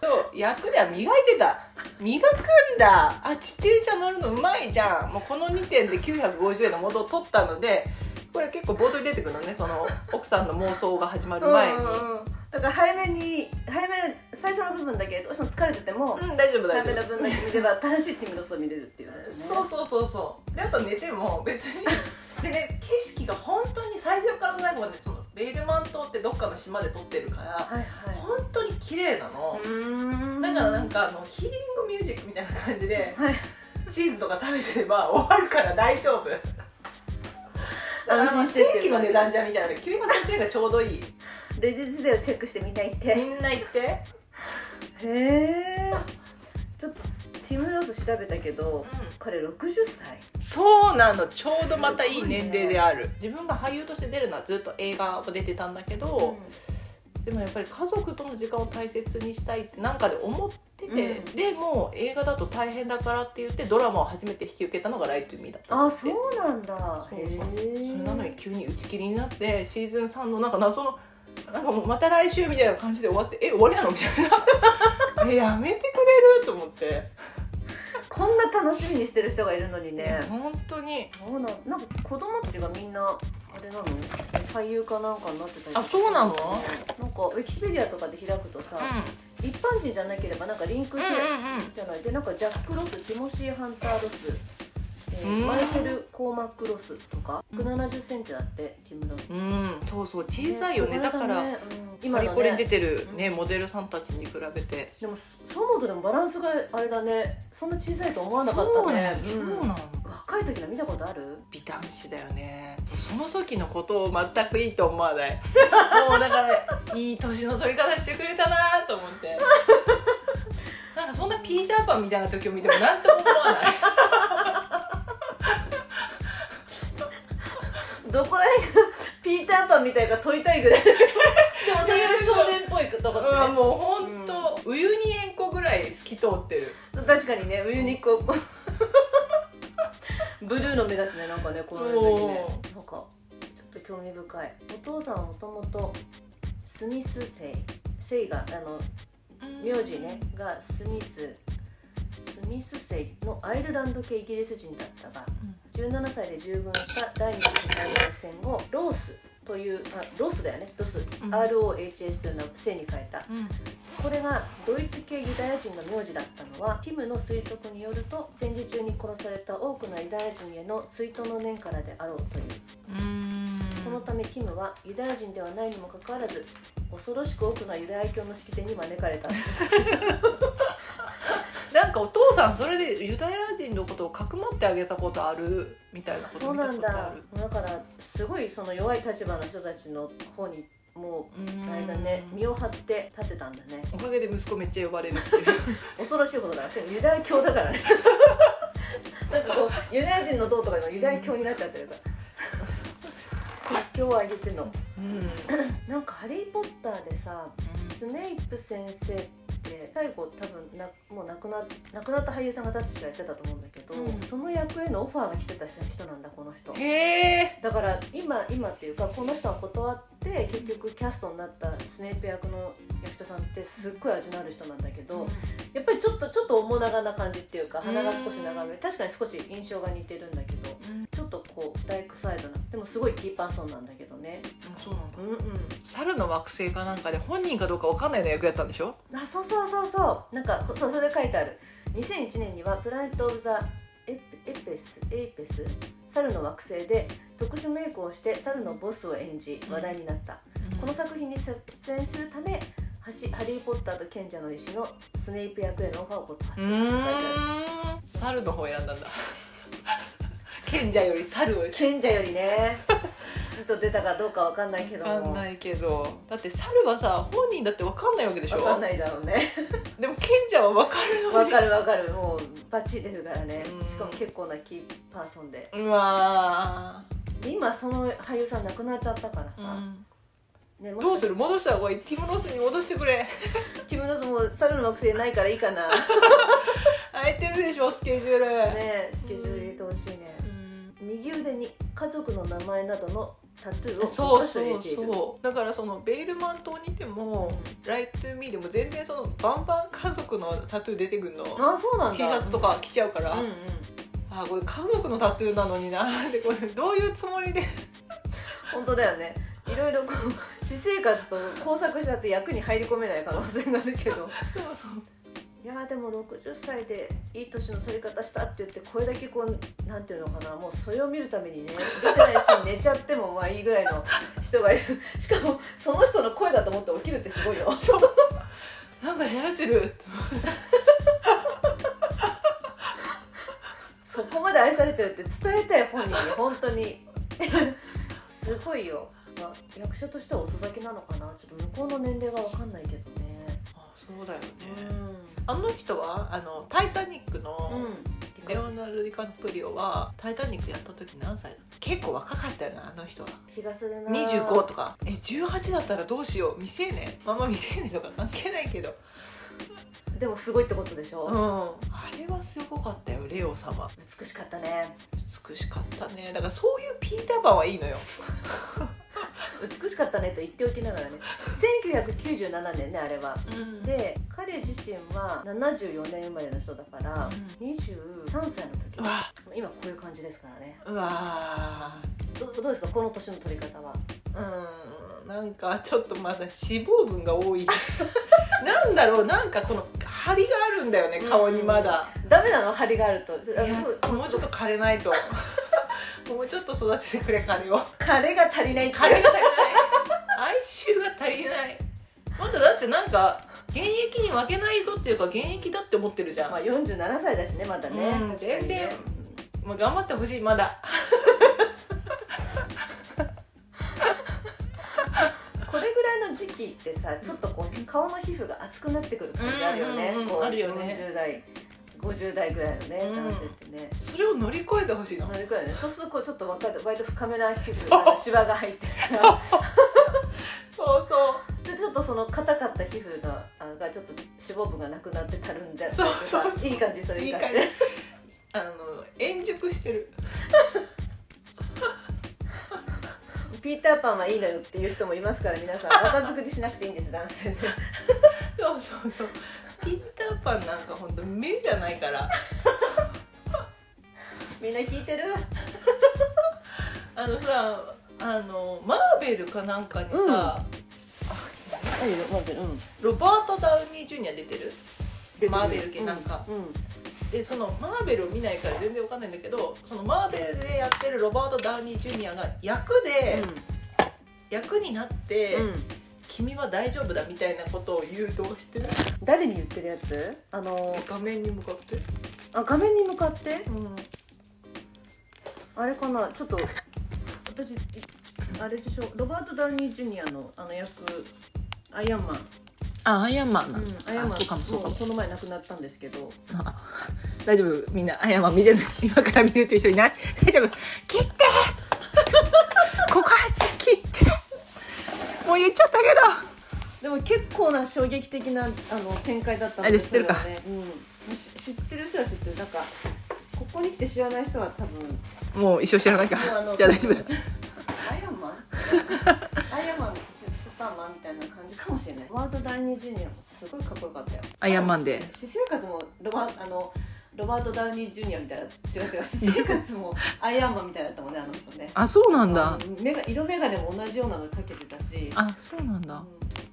そう役では磨いてた。磨くんだ。あ自転車乗るのうまいじゃん。もうこの2点で950円の元を取ったのでこれ結構冒頭に出てくるのねその奥さんの妄想が始まる前に。うんうんうん。だから早めに早め最初の部分だけどうしても疲れててもうん大丈夫大早めの丈夫分だけ見れば正しいティムロスを見れるっていうね。そうそうそうそう。であと寝ても別にでね景色が本当に最初から最後までそのベールマン島ってどっかの島で撮ってるからはいはい。本当に綺麗なの、うーん。だからなんかあのヒーリングミュージックみたいな感じではい。チーズとか食べてれば終わるから大丈夫。あの正規の値段じゃみたいな980円がちょうどいい。レジ自体をチェックしてみんな行って。みんな行って。へえちょっとティム・ロス調べたけど彼60歳。そうなの。ちょうどまたいい年齢である、自分が俳優として出るのはずっと映画を出てたんだけど、でもやっぱり家族との時間を大切にしたいってなんかで思ってて、うん。でも映画だと大変だからって言ってドラマを初めて引き受けたのが「ライト・ミー」だったんあそうなんだ。そうそう。それなのに急に打ち切りになってシーズン3のなんか謎のなんかもうまた来週みたいな感じで終わってえ終わりなの？みたいな。えやめてくれる？と思ってこんな楽しみにしてる人がいるのにね。本当に。そうなんなんか子供たちがみんなあれなの？俳優かなんかになってたりとか。あそうなの？なんかウィキペディアとかで開くとさ、一般人じゃなければなんかリンクうんして、うんうん。じゃない。でなんかジャック・ロスティモシー・ハンター・ロス、マイケル・コーマック・ロスとかうん。1 7 0ンチだってティム・ロスうん、そうそう小さいよね。だから、今リコレに出てるうん。ね、モデルさんたちに比べて。でもそう思うとでもバランスがあれだね。そんな小さいと思わなかったね。そうなの、うん。そうなの若い時の見たことある？美男子だよね。その時のことを全くいいと思わない。もうだからいい年の取り方してくれたなと思って。なんかそんなピーターパンみたいな時を見ても何とも思わないどこら辺がピーターパンみたいか問いたいぐらい。でもそれより少年っぽいとこって。ねうんもう本当、ウユニ塩湖ぐらい透き通ってる。確かにねウユニコブルーの目だしねなんかねこの時ね。なんかちょっと興味深い。お父さんはもともとスミス姓姓があの名字ねがスミス。スミス姓のアイルランド系イギリス人だったが17歳で従軍した第二次世界大戦後ロースというあロスだよね。ロス、ん。 ROTH というのを姓に変えた。うん。これがドイツ系ユダヤ人の名字だったのはティムの推測によると戦時中に殺された多くのユダヤ人への追悼の念からであろうという。うのためティムはユダヤ人ではないにもかかわらず恐ろしく多くのユダヤ教の式典に招かれた。なんかお父さんそれでユダヤ人のことをかくまってあげたことあるみたいなことそうなんだ。だからすごいその弱い立場の人たちの方にもうあれだね身を張って立てたんだね。おかげで息子めっちゃ呼ばれるっていう。恐ろしいほどだ ユダヤ教だからね。なんかこうユダヤ人の道とかでもユダヤ教になっちゃってるから国境を上げての。うん。なんか「ハリー・ポッター」でさスネイプ先生って最後多分なもう亡くな亡くなった俳優さんが確かやってたと思うんだけど、うん。その役へのオファーが来てた人なんだこの人。へえ。だから今今っていうかこの人は断って結局キャストになったスネイプ役の役者さんってすっごい味のある人なんだけど、やっぱりちょっとちょっと面長な感じっていうか鼻が少し長め。確かに少し印象が似てるんだけどこうダイクサイドなでもすごいキーパーソンなんだけどね。そうなんだ。うんうん。猿の惑星かなんかで本人かどうかわかんないような役やったんでしょ？あそうそうそうそう。なんかそうそれ書いてある。2001年にはプラネット・オブ・ザ・エペエペスエイペス猿の惑星で特殊メイクをして猿のボスを演じ話題になった、この作品に出演するためハリー・ポッターと賢者の石のスネイプ役へのオファーを断ったうーん。猿の方選んだんだ賢者より猿。を賢者よりね。吉と出たかどうかわかんないけども。わかんないけど。だって猿はさ本人だってわかんないわけでしょ？わかんないだろうね。でも賢者はわかるのに。わかるわかる。もうバッチリ出るからね。うん。しかも結構なキーパーソンで。うわで今その俳優さん亡くなっちゃったからー、さ、ね、もしどうする？戻した方がいい？ティム・ロスに戻してくれ。ティム・ロスも猿の惑星ないからいいかな。空いてるでしょスケジュール、ねスケジュール入れてほしいね。うん右腕に家族の名前などのタトゥーをそう5箇所入そうそうだからそのベルイマン島にいても「ライ・トゥ・ミー」でも全然そのバンバン家族のタトゥー出てくるの。あそうなんだ。T シャツとか着ちゃうから、うんうん。あこれ家族のタトゥーなのになでこれどういうつもりで？本当だよね。いろいろこう私生活と工作しちゃって役に入り込めない可能性があるけど。そうそういやーでも60歳でいい年の取り方したって言ってこれだけこうなんていうのかなもうそれを見るためにね出てないし寝ちゃってもまあいいぐらいの人がいる。しかもその人の声だと思って起きるってすごいよ。なんか喋ってる。そこまで愛されてるって伝えたい本人に本当に。すごいよ、まあ、役者としては遅咲きなのかな。ちょっと向こうの年齢が分かんないけどね。あそうだよね。うんあの人はあの「タイタニック」の、うん。レオナルド・ディカプリオは「タイタニック」やった時何歳だった？結構若かったよなあの人は。気がするな。25とか。え18だったらどうしよう？未成年？まあまあ未成年とか関係ないけど。でもすごいってことでしょ、うん。あれはすごかったよレオ様。美しかったね。美しかったね。だからそういうピーターパンはいいのよ美しかったねと言っておきながらね。1997年ねあれは。でで彼自身は74年生まれの人だから、23歳の時。今こういう感じですからね。うわどどうですかこの年の取り方は？うん。なんかちょっとまだ脂肪分が多い。なんだろうなんかこの張りがあるんだよね顔にまだ、ダメなの？張りがあると。もうちょっと枯れないと もうちょっと育ててくれ彼を。彼が足りないって。枯れが足りない。哀愁が足りない。まだだってなんか現役に負けないぞっていうか現役だって思ってるじゃん、まあ47歳だしねまだね、うん全然もう頑張ってほしい。まだ。これぐらいの時期ってさちょっとこう顔の皮膚が厚くなってくる感じあるよね、うんうんうんこうあるよね。40代50代ぐらいのねうん。男性ってね、それを乗り越えてほしいの。乗り越える。ねそうするとこうちょっと分かる。割と深めな皮膚シワが入ってさ。そうそう。でちょっとその硬かった皮膚があがちょっと脂肪分がなくなってたるんでそうそうそう。いい感じそういういい感じ。感じあの円熟してる。ピーターパンはいいのよっていう人もいますから皆さん。若作りしなくていいんです男性で。そうそうそうピーターパンなんか本当目じゃないから。みんな聞いてる？あのさあのマーベルかなんかにさ、うん。あいいよ待ってるうん。ロバート・ダウニー・ジュニア出てる？マーベル系なんか。うん、うん。でそのマーベルを見ないから全然わかんないんだけどそのマーベルでやってるロバート・ダウニー・ジュニアが役で、役になって、うん君は大丈夫だみたいなことを言う動画してる？誰に言ってるやつ？あの画面に向かって。あ画面に向かって？うん。あれかな？ちょっと私あれでしょ？ロバート・ダウニー・ジュニアのあの役アイアンマン、あアイアンマンうん、アイアンマン。そうかもそうかも。うこの前亡くなったんですけど。あ大丈夫？みんなアイアンマン見てない今から見るという人いない？大丈夫？切ってもう言っちゃったけど。でも結構な衝撃的なあの展開だったんあれ知ってるか？ね。うん、し知ってる人は知ってる。なんかここに来て知らない人は多分。もう一生知らないか。じゃあ大丈夫。だアイアンマン？アイアンマンススーパーマンみたいな感じかもしれない。ワールド・ダウニー・ジュニアもすごいかっこよかったよ。アイアンマンで。私生活もロバあのロバート・ダウニー・ジュニアみたいな違う違う私生活もアイアンマンみたいだったもんねあの人ね。あそうなんだ。目が色眼鏡も同じようなのかけてたし。あそうなんだ。うん。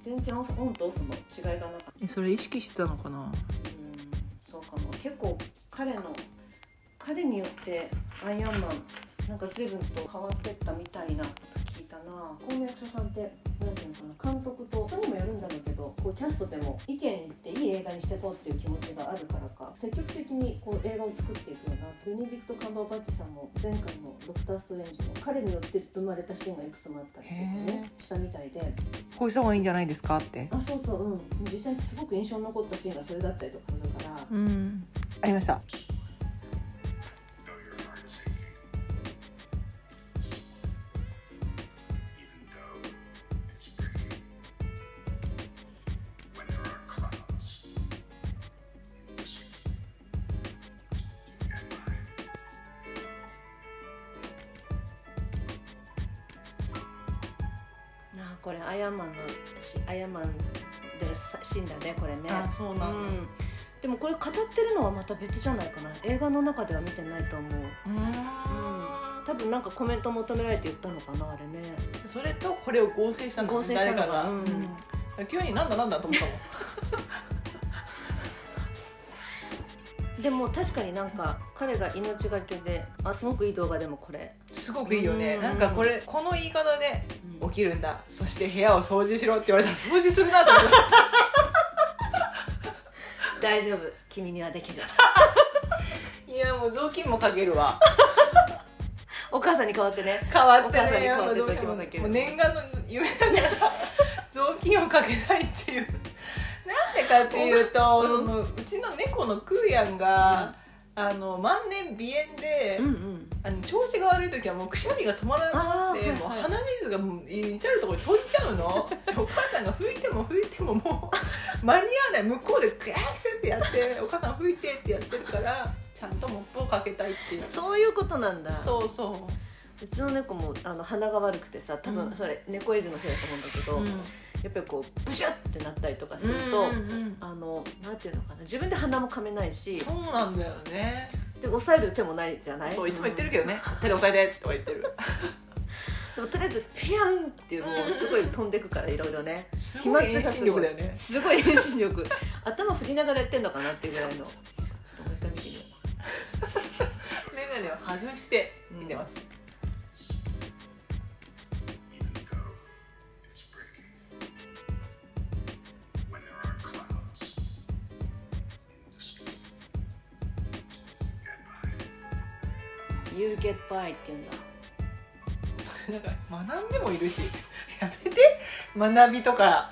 全然オンとオフの違いがなかった。えそれ意識してたのかな？うんそうかも。結構彼の彼によってアイアンマンなんか随分と変わってったみたいななこの役者さんって何ていうのかな監督と人にもよるんだろうけどこうキャストでも意見言っていい映画にしていこうっていう気持ちがあるからか積極的にこう映画を作っていくよなベネディクト・カンバーバッチさんも前回の「ドクター・ストレンジ」も彼によって生まれたシーンがいくつもあったりとかねしたみたいで。こうした方がいいんじゃないですかって。あそうそう。うん。実際すごく印象に残ったシーンがそれだったりとかするから。うん。ありましたアイアンマンのしアイアンマンでのさシーンだねこれね。あそうなんだ。ん。でもこれ語ってるのはまた別じゃないかな。映画の中では見てないと思う。うん。多分なんかコメント求められて言ったのかなあれね。それとこれを合成したんです合成した誰かが、うん。急になんだなんだと思ったもん。でも確かになんか彼が命がけであすごくいい動画でもこれ、すごくいいよね、うん。なんかこれこの言い方で起きるんだ。そして部屋を掃除しろって言われたら掃除するなと思った。大丈夫。君にはできる。いやもう雑巾もかけるわ。お母さんに代わってね。変わってお母さんにね変わって雑巾もかける。もう念願の夢だからさ雑巾をかけないっていう。なんでかっていうと、うううちの猫のクーヤンが、あの万年鼻炎で、うんうん。あの調子が悪い時はもうくしゃみが止まらなくなって、はいはいもう鼻水がもう至る所に飛んじゃうの。お母さんが拭いても拭いてももう間に合わない。向こうでクシュってやってお母さん拭いてってやってるからちゃんとモップをかけたいっていう。そういうことなんだ。そうそう。ちの猫もあの鼻が悪くてさ多うん。分それ猫エイズのせいだと思うんだけど、うんやっぱりこうブシュッってなったりとかすると、うんうんうん。あのなんていうのかな自分で鼻も噛めないしそうなんだよね。で抑える手もないじゃない？そういつも言ってるけどね、手で押さえてとか言ってる。でもとりあえずピヤンっていうもうすごい飛んでくからいろいいろね。すごい遠心力だよね。すごい遠心力。頭振りながらやってんのかなっていうぐらいの。ちょっともう一回見てみよ眼鏡 を外して見てます、You get by っていうんだ。なんか学んでもいるし。やめて。学びとか。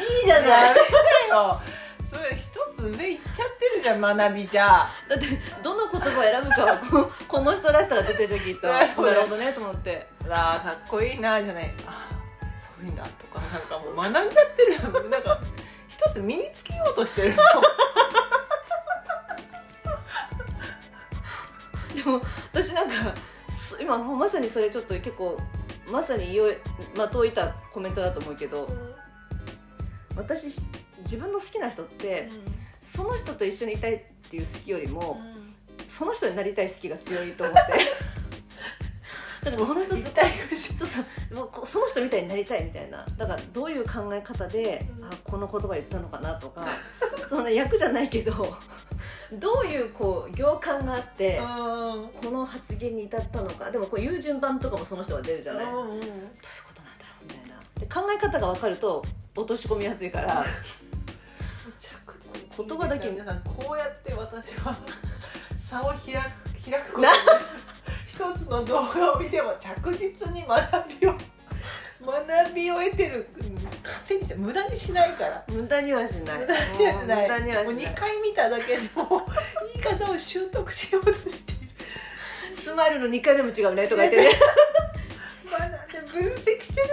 いいじゃやめないてよ。それ一つ上行っちゃってるじゃん学びじゃ。だってどの言葉を選ぶかはこ この人らしさが出てるじゃんきっと。なるほどねと思って。わあかっこいいなじゃない。あそういうんだとか。なんかもう学んじゃってる。なんか一つ身につけようとしてるでも私なんかそ今まさにそれちょっと結構まさにまといたコメントだと思うけど私自分の好きな人ってその人と一緒にいたいっていう好きよりもその人になりたい好きが強いと思って。だからこの人そうその人みたいになりたいみたいな。だからどういう考え方で、うん。あこの言葉言ったのかなとかそんな役じゃないけどどういうこう行間があって、うん。この発言に至ったのか。でもこう言う順番とかもその人が出るじゃない、どういうことなんだろうみたいな。で考え方が分かると落とし込みやすいから。着実に言葉だけ皆さんこうやって私は 差を開く開くこと。でな。一つの動画を見ても着実に学びを学びを得てるうん勝手にして無駄にしないから。無駄にはしない。無駄にはしない。もう無駄にはしもうない2回見ただけでも言い方を習得しようとしている。スマイルの2回目も違うねとか言ってね。学んで分析してる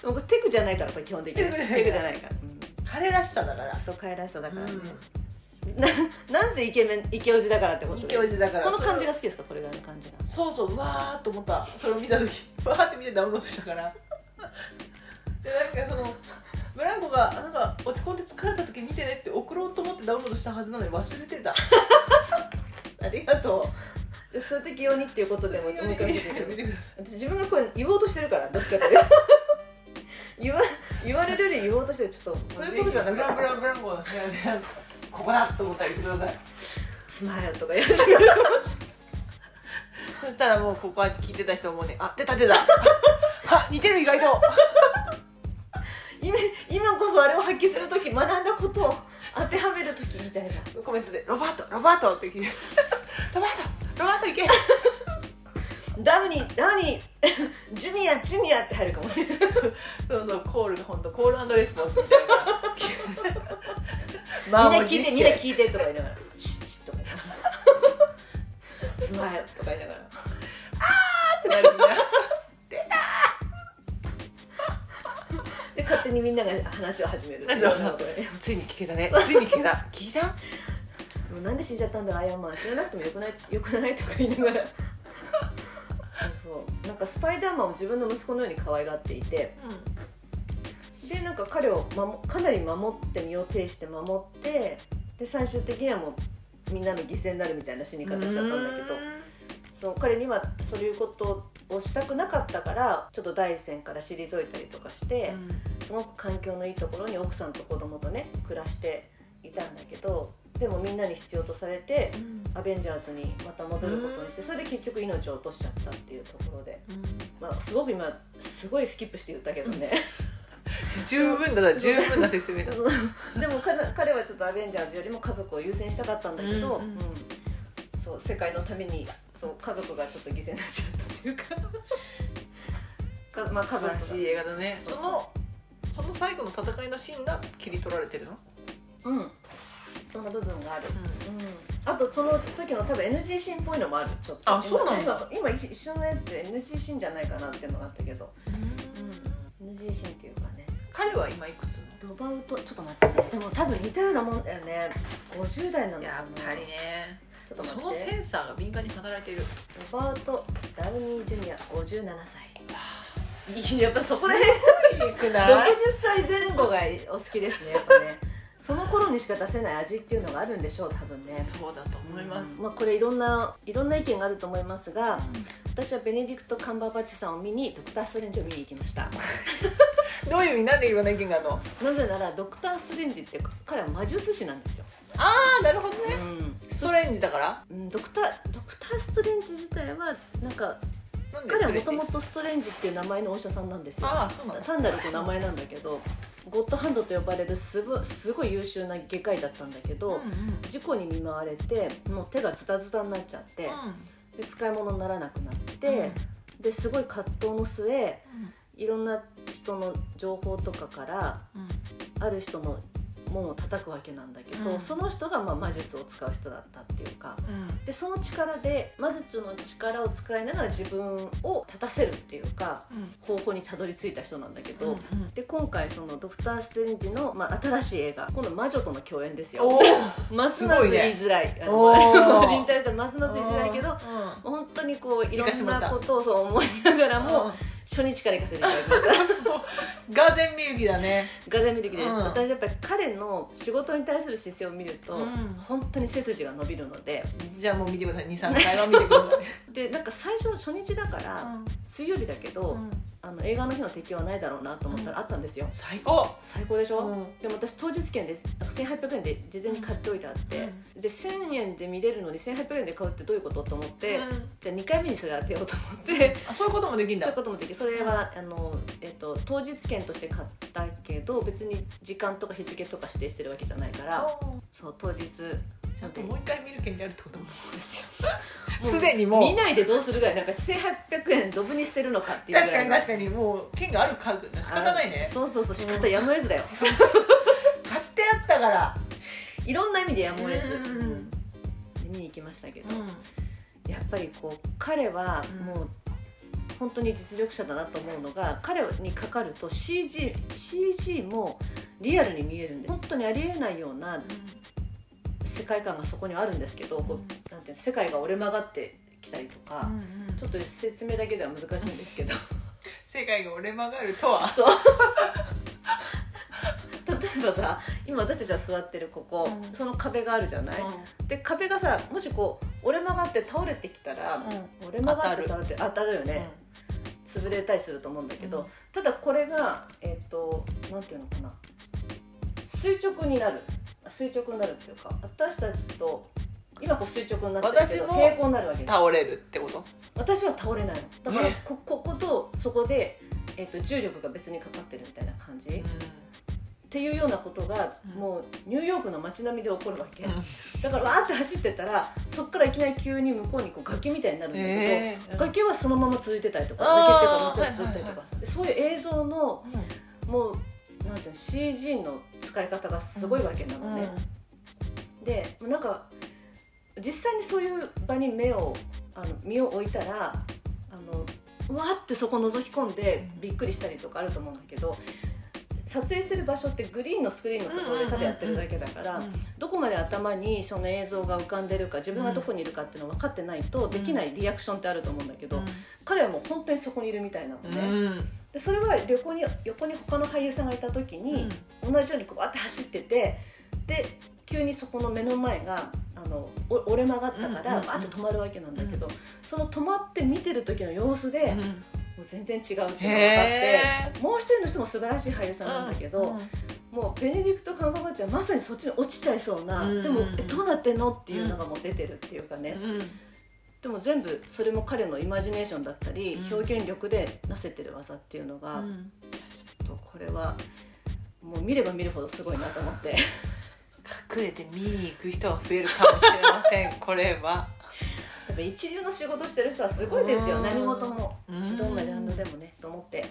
でもこれテクじゃないからこれ基本的にテクじゃないから、うん。な彼らしさだから。そう可愛らしさだからね、うんな なんせイケメンイケオジだからってことで？イケオジだからこの感じがそ好きですか？これがの感じが。れそうそううわーっと思った。それを見た時わーって見てダウンロードしたから。でなんかそのブランコがなんか落ち込んで疲れた時見てねって送ろうと思ってダウンロードしたはずなのに忘れてた。ありがとう。でそういう時用にっていうことでもう一回見て見ください。てくださ私自分がこれ言おうとしてるからどっちかって。いうと言わ言われるより言おうとしてる。ちょっと。いそういうことじゃない。ブランブランブランコ。の部屋でここだと思ったら言ってください。スマイルとかやってくれるそしたらもうここは聞いてた人もねあ出た出た。あ似てる意外と。今今こそあれを発揮する時学んだことを当てはめる時みたいな。コメントで「ロバート ロバート」って聞いて「ロバートロバートいけ!」ダウニーダウニージュニアジュニアって入るかもしれない。そうそうコールが本当コールレスポンスみたいなみんな聞いてみんな聞いてとか言いながら。シッシッとか言いながら。スマイルとか言いながらってなるみんな。で勝手にみんなが話を始める。ついに聞けたね。ついに聞けた。聞いた？もうなんで死んじゃったんだアイアンマン。知らなくてもよくない？よくないとか言いながら。そうそう。なんかスパイダーマンを自分の息子のように可愛がっていてでなんか彼を守かなり守って身を挺して守ってで最終的にはもうみんなの犠牲になるみたいな死に方しちゃったんだけどそう彼にはそういうことをしたくなかったからちょっと第一線から退いたりとかして、すごく環境のいいところに奥さんと子供とね暮らしていたんだけどでもみんなに必要とされてアベンジャーズにまた戻ることにしてそれで結局命を落としちゃったっていうところで、まあ、すごく今すごいスキップして言ったけどね十分だな十分な説明だ。でも彼彼はちょっとアベンジャーズよりも家族を優先したかったんだけど、うん。うん。うんそう世界のためにそう家族がちょっと犠牲になっちゃったっていうかか、まあ、家族しい映画だねそのその最後の戦いのシーンが切り取られてるの、うんその部分がある、うん、あとその時の多分 NG シーンっぽいのもあるちょっとあそうなんだ今今一緒のやつ NG シーンじゃないかなっていうのがあったけど、うん、NG シーンっていうかね彼は今いくつなロバウトちょっと待ってね。でも多分似たようなもんだよね。50代なのかな。のやっぱりね。ちょっとそのセンサーが敏感に働いている。ロバート・ダウニー・ジュニア57歳。いややっぱそこら辺。いく60歳前後がお好きですねやっぱね。その頃にしか出せない味っていうのがあるんでしょう多分ね。そうだと思います、まあ、これいろんないろんな意見があると思いますが私はベネディクト・カンバーバッチさんを見にドクター・ストレンジを見に行きました どういう意味？なんでいろんな意見があるの？なぜならドクター・ストレンジって彼は魔術師なんですよ、ああなるほどね。うん。ストレンジだから？うんドクタードクター・ストレンジ自体はなんか彼はもともとストレンジっていう名前のお医者さんなんですよ。ああそうなの？単なる名前なんだけどゴッドハンドと呼ばれるすごすごい優秀な外科医だったんだけど、うんうん。事故に見舞われてもう手がズタズタになっちゃって、で使い物にならなくなって、ですごい葛藤の末いろんな人の情報とかからある人の門を叩くわけなんだけど、うん。その人がまあ魔術を使う人だったっていうかうん。でその力で魔術の力を使いながら自分を立たせるっていうか方法にたどり着いた人なんだけど、で今回そのドクター・ストレンジの、まあ、新しい映画今度魔女との共演ですよ。ますます言いづらい。あのおー。周りに対しますます言いづらいけど本当にこういろんなことをそう思いながらも初日から行かせていただきました。ガゼンミルキだね。ガゼン見る気です、うん。私やっぱり彼の仕事に対する姿勢を見ると、うん。本当に背筋が伸びるので。じゃあもう見てください。23回は見てください。でなんか最初初日だから、水曜日だけど、うんあの映画の日の適用はないだろうなと思ったらあったんですよ、最高。最高でしょ、うん。でも私当日券でなんか1800円で事前に買っておいてあって、で1000円で見れるのに1800円で買うってどういうこと？と思って、うん。じゃあ2回目にそれ当てようと思って。あそういうこともできるんだ。そういうこともできる。それはあの、えっと、当日券として買ったけど別に時間とか日付とか指定してるわけじゃないから。そう当日ちゃんともう一回見る権利あるってこともですよ。すでにもう。見ないでどうするぐらいなんか1800円ドブに捨てるのかっていう確かに確かにもう権がある家具仕方ないね。あそうそうそう仕方やむを得ずだよ。買ってあったから。いろんな意味でやむを得ず、うん。うん見に行きましたけど、うやっぱりこう彼はもう本当に実力者だなと思うのが彼にかかると CG, CG もリアルに見えるんで本当にありえないような世界観がそこにあるんですけど、こうなんていうの世界が折れ曲がってきたりとか、ちょっと説明だけでは難しいんですけど世界が折れ曲がるとは。そう。例えばさ今私たちは座ってるここ、うん。その壁があるじゃない、で壁がさもしこう折れ曲がって倒れてきたら、折れ曲がって倒れて当たる。よね、潰れたりすると思うんだけど、ただこれがえっ、となんていうのかな。垂直になる。垂直になるっていうか私たちと今こう垂直になってるけど平行になるわけ。です倒れるってこと？私は倒れないの。だからねここことそこで、えっと重力が別にかかってるみたいな感じ、っていうようなことが、うん。もうニューヨークの街並みで起こるわけ、だからわーって走ってったらそこからいきなり急に向こうにこう崖みたいになるんだけど、えー崖はそのまま続いてたりとか崖っていうかもちろん続いたりとか、でそういう映像のうんもうなんていうの CG の使い方がすごいわけなのね、でなんか実際にそういう場に目をあの身を置いたらあのうわーってそこ覗き込んでびっくりしたりとかあると思うんだけど撮影してる場所ってグリーンのスクリーンのところでただやってるだけだから、どこまで頭にその映像が浮かんでるか自分がどこにいるかっていうの分かってないとできないリアクションってあると思うんだけど、彼はもう本当にそこにいるみたいなのね、でそれは旅行に横に他の俳優さんがいた時に、同じようにこうわって走っててで急にそこの目の前があのお折れ曲がったからバーッと止まるわけなんだけど、その止まって見てる時の様子で、もう全然違うっていうのが分かってへもう一人の人も素晴らしい俳優さんなんだけど、もうベネディクト・カンバーバッチはまさにそっちに落ちちゃいそうな、うんでもえどうなってんのっていうのがもう出てるっていうかね、でも全部それも彼のイマジネーションだったり、うん。表現力でなせてる技っていうのが、ちょっとこれはもう見れば見るほどすごいなと思って隠れて見に行く人が増えるかもしれません。これは。やっぱ一流の仕事してる人はすごいですよ。うん。何事もうんどんなジャンルでもねと思って。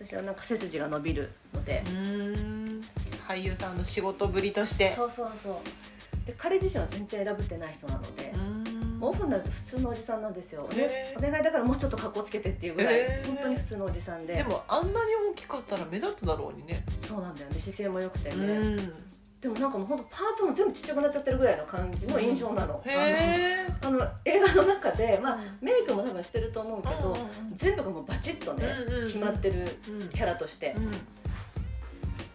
私はなんか背筋が伸びるので、うん。俳優さんの仕事ぶりとして。そうそうそう。で彼自身は全然選ぶってない人なので、うん。オフになると普通のおじさんなんですよ、へー。お願いだからもうちょっと格好つけてっていうぐらい、本当に普通のおじさんで。でもあんなに大きかったら目立つだろうにね。そうなんだよね。姿勢も良くてね、うんでもなんかもう本当パーツも全部ちっちゃくなっちゃってるぐらいの感じの印象なの、へえあの映画の中で、まあうん。メイクも多分してると思うけど、全部がもうバチッとね、うんうんうん。決まってるうんキャラとして、うん。だ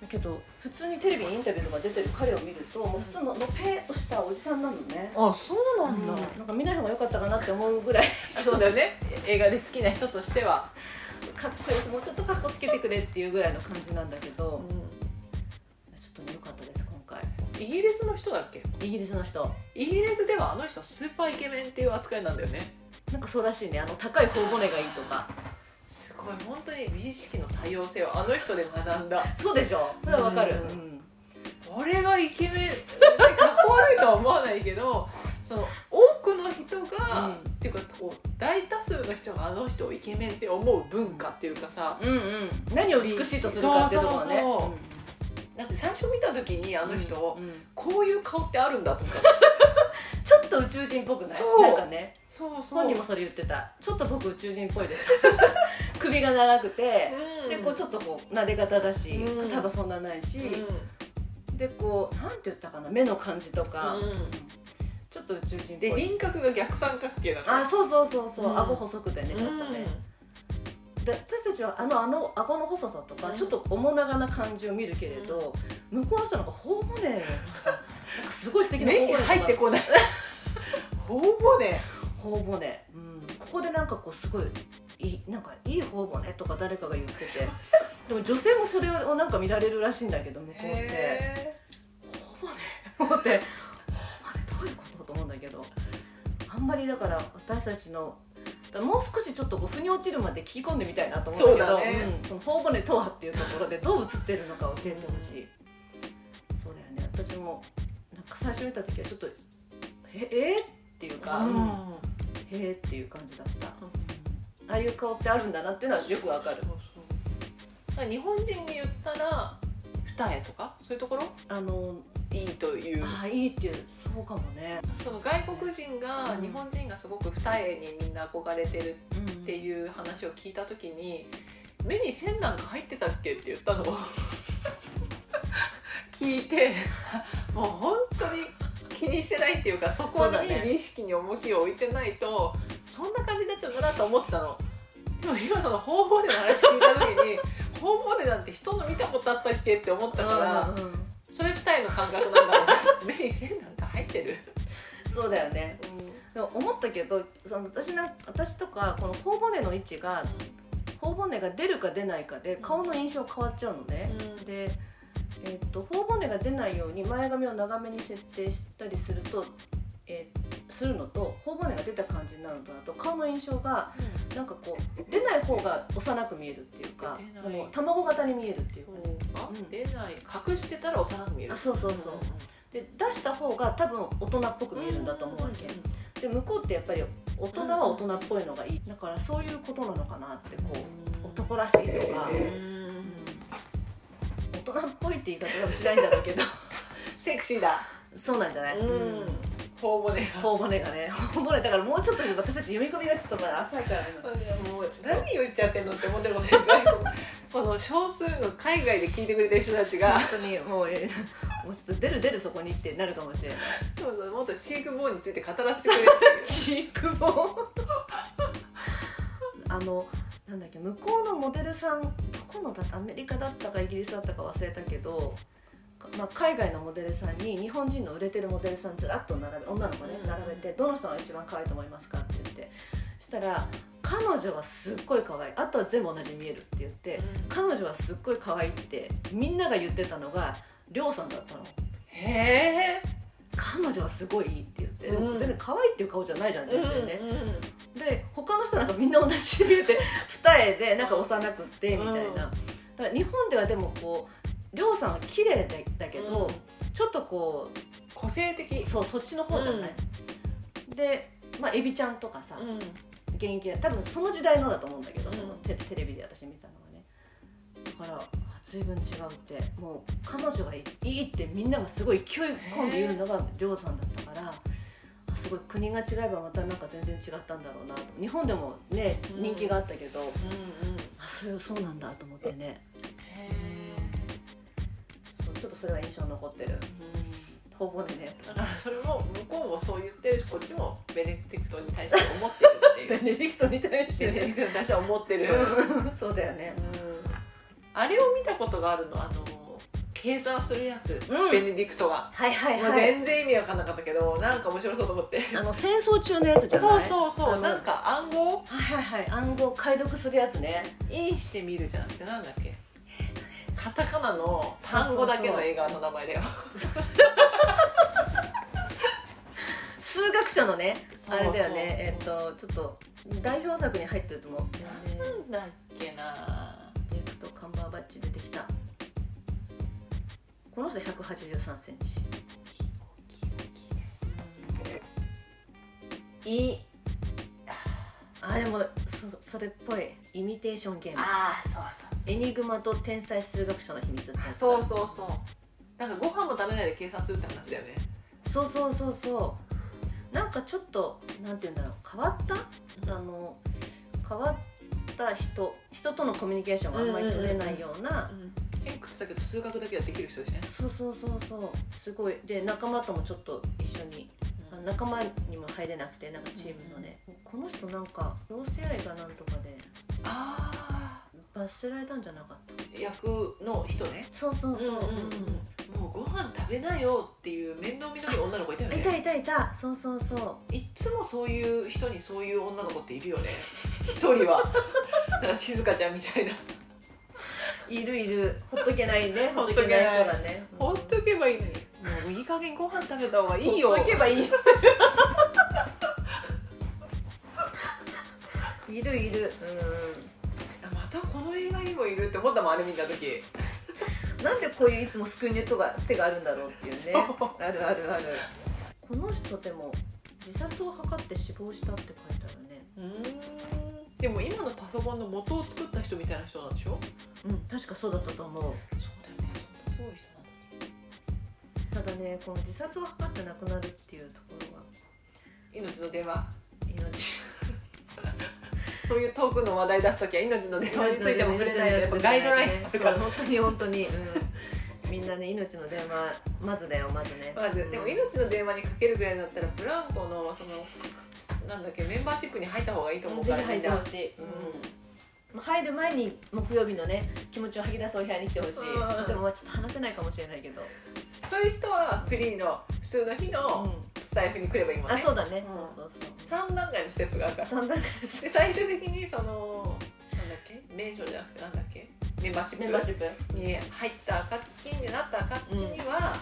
けど普通にテレビにインタビューとか出てる彼を見るともう普通ののぺーっとしたおじさんなのね、あそうなん。だ、なんか見ない方が良かったかなって思うぐらい。そうだよね。映画で好きな人としては、かっこよくもうちょっとかっこつけてくれっていうぐらいの感じなんだけど、ちょっとね良かったですイギリスの人だっけ？イギリスの人。イギリスではあの人スーパーイケメンっていう扱いなんだよね。なんかそうらしいね。あの高い頬骨がいいとか。すごい。本当に美意識の多様性をあの人で学んだ。そうでしょ？それはわかる、うんうん俺がイケメンかっこ悪いとは思わないけど その多くの人が、うん。っていうかこう大多数の人があの人をイケメンって思う文化っていうかさ。うんうん。何を美しいとするかっていうとこね。そうそうそうだって最初見た時にあの人、うんうん。こういう顔ってあるんだとか。ちょっと宇宙人っぽくない？なんかね。そうそ本人もそれ言ってた。ちょっと僕宇宙人っぽいでしょ 首が長くて、うん。でこうちょっとこう撫で方だし、うん。肩はそんなないし、うでこうなんて言ったかな？目の感じとか、ん。ちょっと宇宙人っでぽい。輪郭が逆三角形だから。あそうそうそうそう、うん。顎細くてねちょっとね、で私たちはあのあの顎の細さとか、うん。ちょっと面長な感じを見るけれど、向こうの人なんか頬骨なんかすごい素敵な頬骨入ってこない。頬骨。頬骨、うん、ここでなんかこうすごいいいなんかいい頬骨とか誰かが言ってて。でも女性もそれをなんか見られるらしいんだけど向こうって。へ頬骨。思って。頬骨どういうことと思うんだけど。あんまりだから私たちのもう少しちょっとこう腑に落ちるまで聞き込んでみたいなと思うんだけどそうだね。ん。その頬骨とはっていうところでどう映ってるのか教えてほしい、そうだよね。私もなんか最初見た時はちょっとええっていうか、ーうん。へえっていう感じだった、ああいう顔ってあるんだなっていうのはよくわかる。日本人に言ったら二重とか？そういうところ？あのいいという。ああいいっていうそうかもね、その外国人が、うん。日本人がすごく二重にみんな憧れてるうん、っていう話を聞いた時に「目に線なんか入ってたっけ?」って言ったの。を 聞いてもう本当に気にしてないっていうかそこに意識に重きを置いてないとそんな感じになっちゃうんだなと思ってたの。でも今その頬骨の話聞いた時に 頬骨なんて人の見たことあったっけって思ったから、うんうんうんそれ二重の感覚なんだろうな。目に線なんか入ってる、そうだよね。でも思ったけどその私なん私とかこの頬骨の位置が頬骨が出るか出ないかで顔の印象変わっちゃうのね、うん。で、えっと頬骨が出ないように前髪を長めに設定したりすると、えーするのと頬骨が出た感じになるのとあと顔の印象がなんかこう出ない方が幼く見えるっていうか出ない。あの卵型に見えるっていうか、あうん。出ない。隠してたら幼く見える。あそうそうそう。で出した方が多分大人っぽく見えるんだと思うわけ、で向こうってやっぱり大人は大人っぽいのがいい。だからそういうことなのかなってこう男らしいとか、うん。大人っぽいって言い方かもしれないんだろうけど。セクシーだそうなんじゃない、うん。頬骨が。頬骨がね。頬骨だからもうちょっと私たち読み込みがちょっとまだ浅いからね。もう何言っちゃってんのって思ってるかもしれない。この少数の海外で聞いてくれてる人たちが。本当にもうえもうちょっと出る出るそこにってなるかもしれない。そうそうもっとチークボーンについて語らせてくれってチークボーン。あのなんだっけ向こうのモデルさんどこのだアメリカだったかイギリスだったか忘れたけど、かまあ、海外のモデルさんに日本人の売れてるモデルさんずらっと並べ女の子ねうん。並べてどの人が一番可愛いと思いますかって言ってしたら彼女はすっごい可愛い。あとは全部同じに見えるって言って、うん。彼女はすっごい可愛いってみんなが言ってたのがりょうさんだったの。へえ。彼女はすごいいいって言って、全然可愛いっていう顔じゃないじゃん全然ね、うん。で他の人なんかみんな同じに見えて二重でなんか幼くってみたいな、うん。だから日本ではでもこうりょうさんは綺麗だだけど、ちょっとこ個性的。うそうそっちの方じゃない、でまあエビちゃんとかさ、うん。現役で多分その時代のだと思うんだけど、うん。そのテテレビで私見たのはね。から随分違うってもう彼女がいいってみんながすごい勢い込んで言うのが亮さんだったからあすごい国が違えばまたなんか全然違ったんだろうなと。日本でもねうん。人気があったけど、うんうん。あそれそうなんだと思ってね。へそうちょっとそれは印象に残ってる。ーほぼでねだからそれも向こうもそう言ってるしこっちもベネディクトに対して思ってるってベいう。ネディクトに対してベネディねクトに対しては思ってる、うん。そうだよね。あれを見たことがあるのあの計算するやつ、うん。ベネディクトが、はいはいもうはい全然意味わかんなかったけどなんか面白そうと思って。あの戦争中のやつじゃそうない？そうそうあのなんか暗号？はいはいはい。暗号解読するやつね。インしてみるじゃんってなんだっけ？カタカナの単語だけの映画の名前だよ。数学者のねあれだよね。えっとちょっっと代表作に入ってると思う。なんだっけな。ディレクトカンバーバッチ出てきた。この人1 8 3センチ。いあでもそそれっぽい。イミテーションゲーム。ああそうそうエニグマと天才数学者の秘密ってやつそうそうそう。なんかご飯も食べないで計算するって話だよね。そうそうそうそう。なんかちょっとなんて言うんだろう。変わった？あの変わった人人とのコミュニケーションがあんまり取れないような。偏屈だけど数学だけはできる人ですね。そうそうそうそう。すごい。で仲間ともちょっと一緒にあ仲間にも入れなくてなんかチームのね、この人なんか同性愛がなんとかでああ罰せられたんじゃなかった？役の人ね。そうそうそう、もうご飯食べなよっていう面倒見のいい女の子いたよね。いたいたいた。そうそうそう。いっつもそういう人にそういう女の子っているよね。一人は。なんか静香ちゃんみたいな。いるいる。ほっとけないね。ほっとけない。人だね。ほっとけばいいのにもういい加減ご飯食べた方がいいよ。ほっとけばいい。いるいる。またこの映画にもいるって思ったもんあれ見た時。う んなんでこういういつも救いネットが手があるんだろうっていうね。そう。あるあるある。この人でも自殺を図って死亡したって書いてあるね。うん。でも今のパソコンの元を作った人みたいな人なんでしょ？うん確かそうだったと思う。そうだよね。そんなすごい人なのにただねこの自殺を図って亡くなるっていうところが命の電話。命そういうトークの話題出す時は命の電話についても触れないでやっぱガイドラインあるから。本当に本当に、うん、みんなね命の電話まずだよまずね。まず。でも命の電話にかけるぐらいだったらブランコのそのなんだっけメンバーシップに入った方がいいと思うからぜひ入ってほしい、うん。まあ入る前に木曜日のね気持ちを吐き出すお部屋に来てほしい、うん。でもまあちょっと話せないかもしれないけど、そういう人はフリーの普通の日のスタイフに来ればいいもんね、あそうだね、うん。そうそうそう。3段階のステップがあるから。三段階で最終的にそのなんだっけ？名称じゃなくてなんだっけ？メンバーシップ？メンバーシップ。に入った暁になった暁には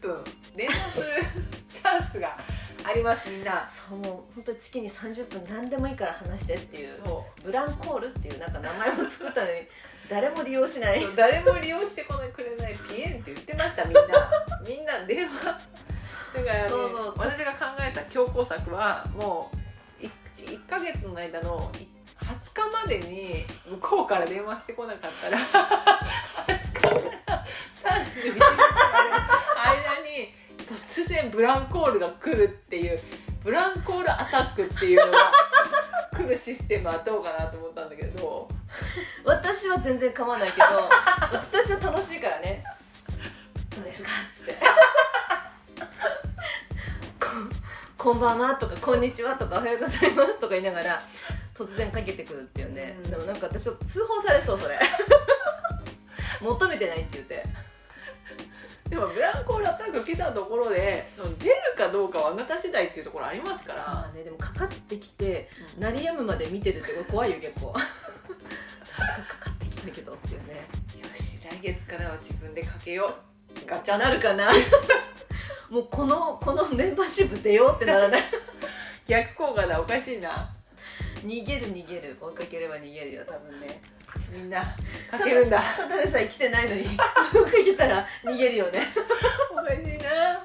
30分電話する チャンスがありますみんな。そうもう本当に月に30分何でもいいから話してっていう。そブランコールっていうなんか名前も作ったのに誰も利用しない。誰も利用してこないくれないピエンって言ってましたみんな。みんな電話。だからね私が考えた強攻策はもう 1, 1ヶ月の間のい20日までに向こうから電話してこなかったら20日から31日までの間に突然ブランコールが来るっていうブランコールアタックっていうのが来るシステムはどうかなと思ったんだけど 私は全然構わないけど私は楽しいからね。どうですか？っつって。ここんばんはとかこんにちはとかおはようございますとか言いながら突然かけてくるっていうね、うん。でもなんか私通報されそうそれ。求めてないって言ってでもブランコールアタック来たところで出るかどうかはあなた次第っていうところありますから、まあねでもかかってきて鳴りやむまで見てるってこれ怖いよ結構 かかかってきたけどっていうね。よし来月からは自分でかけよう。ガチャなるかな。もうこのこのメンバーシップ出ようってならない。逆効果だおかしいな。逃げる逃げる。追いかければ逃げるよ多分ねみんな。かけるんだ。ただでさえ来てないのに。かけたら逃げるよね。おかしいな。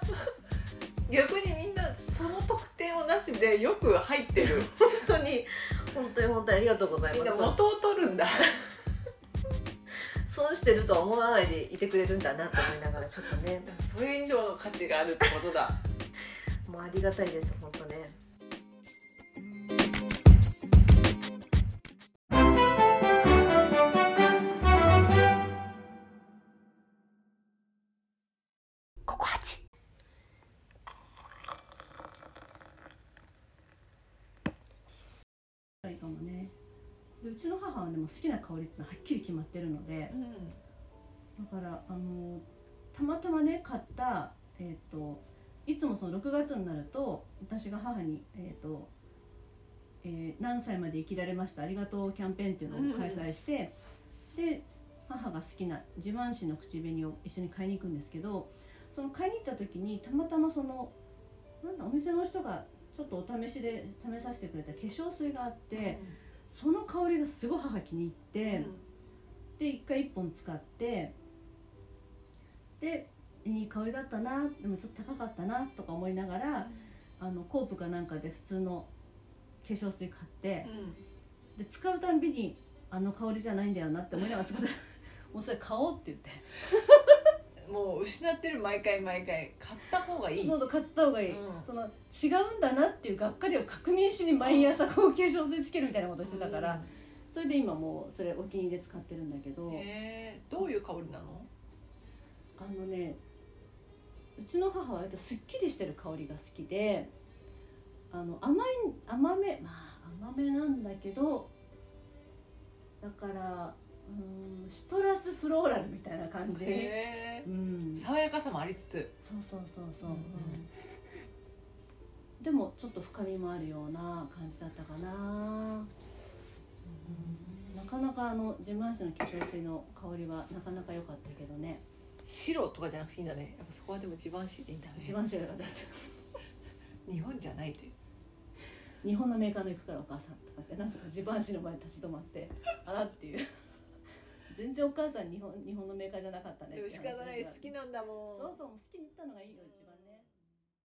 逆にみんなその得点をなしでよく入ってる。本当に。本当に本当にありがとうございます。みんな元を取るんだ。損してるとは思わないでいてくれるんだなと思いながらちょっとね。それ以上の価値があるってことだ。もうありがたいです本当ねうちの母はでも好きな香りってのははっきり決まってるのでうんだからあのたまたまね買ったえっ、といつもその6月になると私が母にえっ、と、えー何歳まで生きられましたありがとうキャンペーンっていうのを開催して、で母が好きな自慢紙の口紅を一緒に買いに行くんですけどその買いに行った時にたまたまそのなんだお店の人がちょっとお試しで試させてくれた化粧水があってその香りがすごい母気に入って。で1回1本使ってでいい香りだったなでもちょっと高かったなとか思いながらあのコープかなんかで普通の化粧水買ってで使うたんびにあの香りじゃないんだよなって思いながら使ってもうそれ買おうって言って。うんもう失ってる毎回毎回買った方がいい。そうそう買った方がいい、うん。その違うんだなっていうがっかりを確認しに毎朝こう化粧水つけるみたいなことしてたから、それで今もうそれお気に入りで使ってるんだけど、へえどういう香りなの？あのねうちの母は割とすっきりしてる香りが好きであの甘い甘めまあ甘めなんだけどだからうんシトラスフローラルみたいな感じ、へうん、そう爽やかさもありつつ。そうそうそう、う。んうん。でもちょっと深みもあるような感じだったかな、うん。なかなかあの自慢紙の化粧水の香りはなかなか良かったけどね。白とかじゃなくていいんだね。やっぱそこはでも自慢紙でいいんだね。自慢紙が良かった。日本じゃないという。日本のメーカーの行くからお母さんとかってなんとか自慢紙の前に立ち止まってあらっていう全然お母さん日本日本のメーカーじゃなかったねでも仕方ない。好好きなんだもん。そうそう好きに言ったのがいいよ一番ね